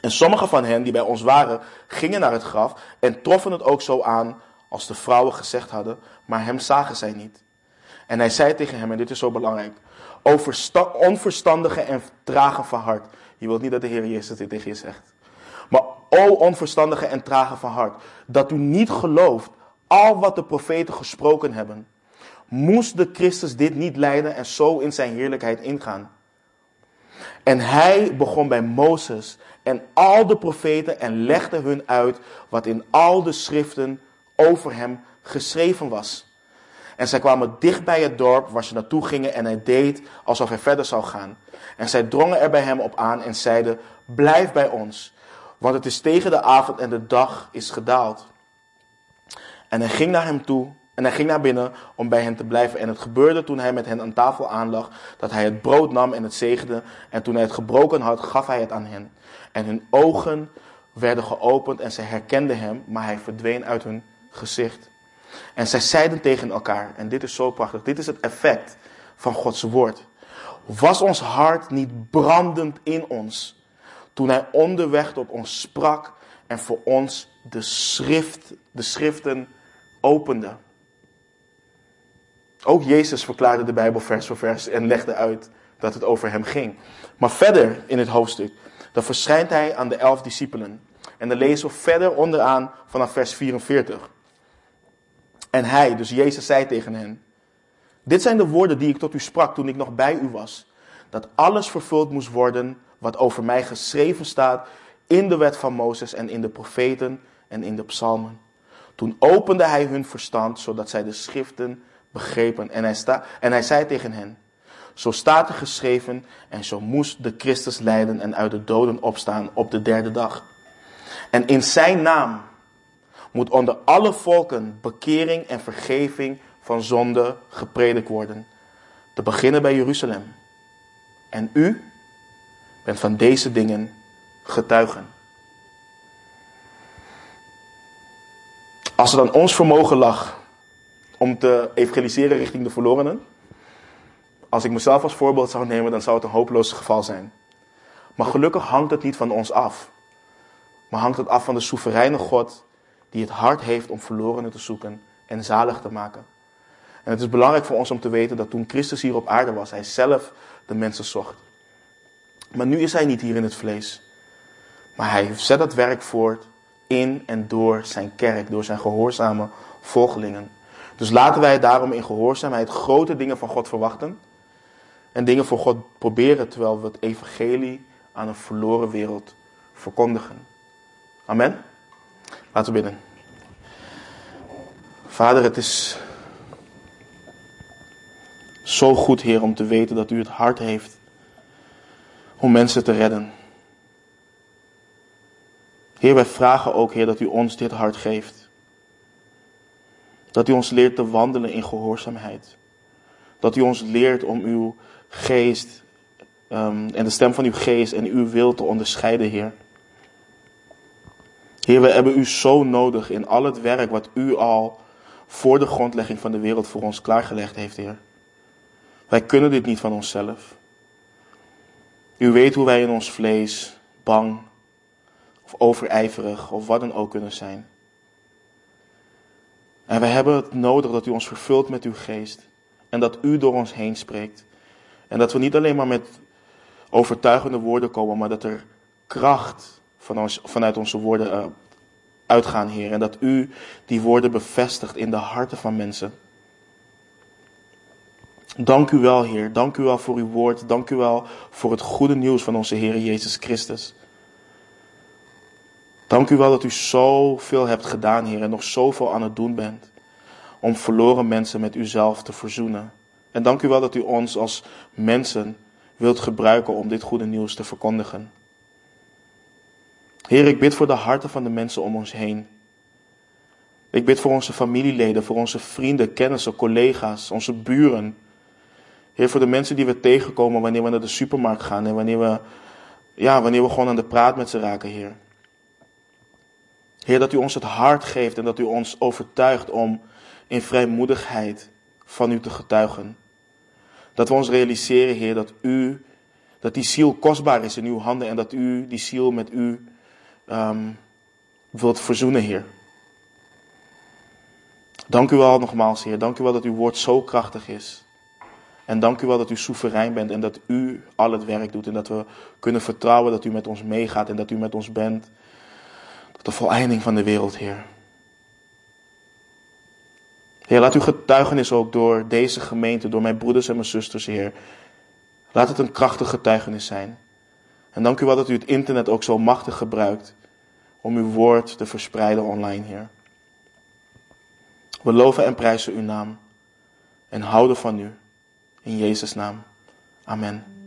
En sommige van hen die bij ons waren, gingen naar het graf en troffen het ook zo aan als de vrouwen gezegd hadden, maar hem zagen zij niet. En hij zei tegen hem, en dit is zo belangrijk, onverstandige en trage van hart. Je wilt niet dat de Heer Jezus dit tegen je zegt. Maar o onverstandige en trage van hart, dat u niet gelooft al wat de profeten gesproken hebben. Moest de Christus dit niet leiden en zo in zijn heerlijkheid ingaan? En hij begon bij Mozes en al de profeten en legde hun uit wat in al de schriften over hem geschreven was. En zij kwamen dicht bij het dorp waar ze naartoe gingen en hij deed alsof hij verder zou gaan. En zij drongen er bij hem op aan en zeiden, blijf bij ons, want het is tegen de avond en de dag is gedaald. En hij ging naar hem toe en hij ging naar binnen om bij hen te blijven. En het gebeurde toen hij met hen aan tafel aanlag, dat hij het brood nam en het zegende. En toen hij het gebroken had, gaf hij het aan hen. En hun ogen werden geopend en zij herkenden hem, maar hij verdween uit hun gezicht. En zij zeiden tegen elkaar, en dit is zo prachtig, dit is het effect van Gods woord. Was ons hart niet brandend in ons toen hij onderweg tot ons sprak en voor ons de, schrift, de schriften opende? Ook Jezus verklaarde de Bijbel vers voor vers en legde uit dat het over hem ging. Maar verder in het hoofdstuk, dan verschijnt hij aan de elf discipelen. En dan lezen we verder onderaan vanaf vers 44. En hij, dus Jezus, zei tegen hen: Dit zijn de woorden die ik tot u sprak toen ik nog bij u was. Dat alles vervuld moest worden wat over mij geschreven staat in de wet van Mozes en in de profeten en in de psalmen. Toen opende hij hun verstand, zodat zij de schriften begrepen. En hij, sta, en hij zei tegen hen, zo staat er geschreven en zo moest de Christus lijden en uit de doden opstaan op de derde dag. En in zijn naam moet onder alle volken bekering en vergeving van zonde gepredikt worden. Te beginnen bij Jeruzalem. En u bent van deze dingen getuigen. Als het aan ons vermogen lag om te evangeliseren richting de verlorenen, als ik mezelf als voorbeeld zou nemen, dan zou het een hopeloos geval zijn. Maar gelukkig hangt het niet van ons af. Maar hangt het af van de soevereine God die het hart heeft om verlorenen te zoeken en zalig te maken. En het is belangrijk voor ons om te weten dat toen Christus hier op aarde was, hij zelf de mensen zocht. Maar nu is hij niet hier in het vlees. Maar hij zet dat werk voort in en door zijn kerk, door zijn gehoorzame volgelingen. Dus laten wij daarom in gehoorzaamheid grote dingen van God verwachten. En dingen voor God proberen terwijl we het evangelie aan een verloren wereld verkondigen. Amen. Laten we bidden. Vader, het is zo goed, Heer, om te weten dat u het hart heeft om mensen te redden. Heer, wij vragen ook, Heer, dat u ons dit hart geeft. Dat u ons leert te wandelen in gehoorzaamheid. Dat u ons leert om uw geest um, en de stem van uw geest en uw wil te onderscheiden, Heer. Heer, we hebben u zo nodig in al het werk wat u al voor de grondlegging van de wereld voor ons klaargelegd heeft, Heer. Wij kunnen dit niet van onszelf. U weet hoe wij in ons vlees bang of overijverig of wat dan ook kunnen zijn. En we hebben het nodig dat u ons vervult met uw geest. En dat u door ons heen spreekt. En dat we niet alleen maar met overtuigende woorden komen, maar dat er kracht van ons, vanuit onze woorden uh, uitgaan, Heer. En dat u die woorden bevestigt in de harten van mensen. Dank u wel, Heer. Dank u wel voor uw woord. Dank u wel voor het goede nieuws van onze Heer Jezus Christus. Dank u wel dat u zoveel hebt gedaan, Heer, en nog zoveel aan het doen bent om verloren mensen met uzelf te verzoenen. En dank u wel dat u ons als mensen wilt gebruiken om dit goede nieuws te verkondigen. Heer, ik bid voor de harten van de mensen om ons heen. Ik bid voor onze familieleden, voor onze vrienden, kennissen, collega's, onze buren. Heer, voor de mensen die we tegenkomen wanneer we naar de supermarkt gaan en wanneer we, ja, wanneer we gewoon aan de praat met ze raken, Heer. Heer, dat u ons het hart geeft en dat u ons overtuigt om in vrijmoedigheid van u te getuigen. Dat we ons realiseren, Heer, dat u, dat die ziel kostbaar is in uw handen en dat u die ziel met u um, wilt verzoenen, Heer. Dank u wel nogmaals, Heer. Dank u wel dat uw woord zo krachtig is. En dank u wel dat u soeverein bent en dat u al het werk doet. En dat we kunnen vertrouwen dat u met ons meegaat en dat u met ons bent. Tot de voleinding van de wereld, Heer. Heer, laat uw getuigenis ook door deze gemeente, door mijn broeders en mijn zusters, Heer. Laat het een krachtig getuigenis zijn. En dank u wel dat u het internet ook zo machtig gebruikt om uw woord te verspreiden online, Heer. We loven en prijzen uw naam en houden van u. In Jezus' naam. Amen.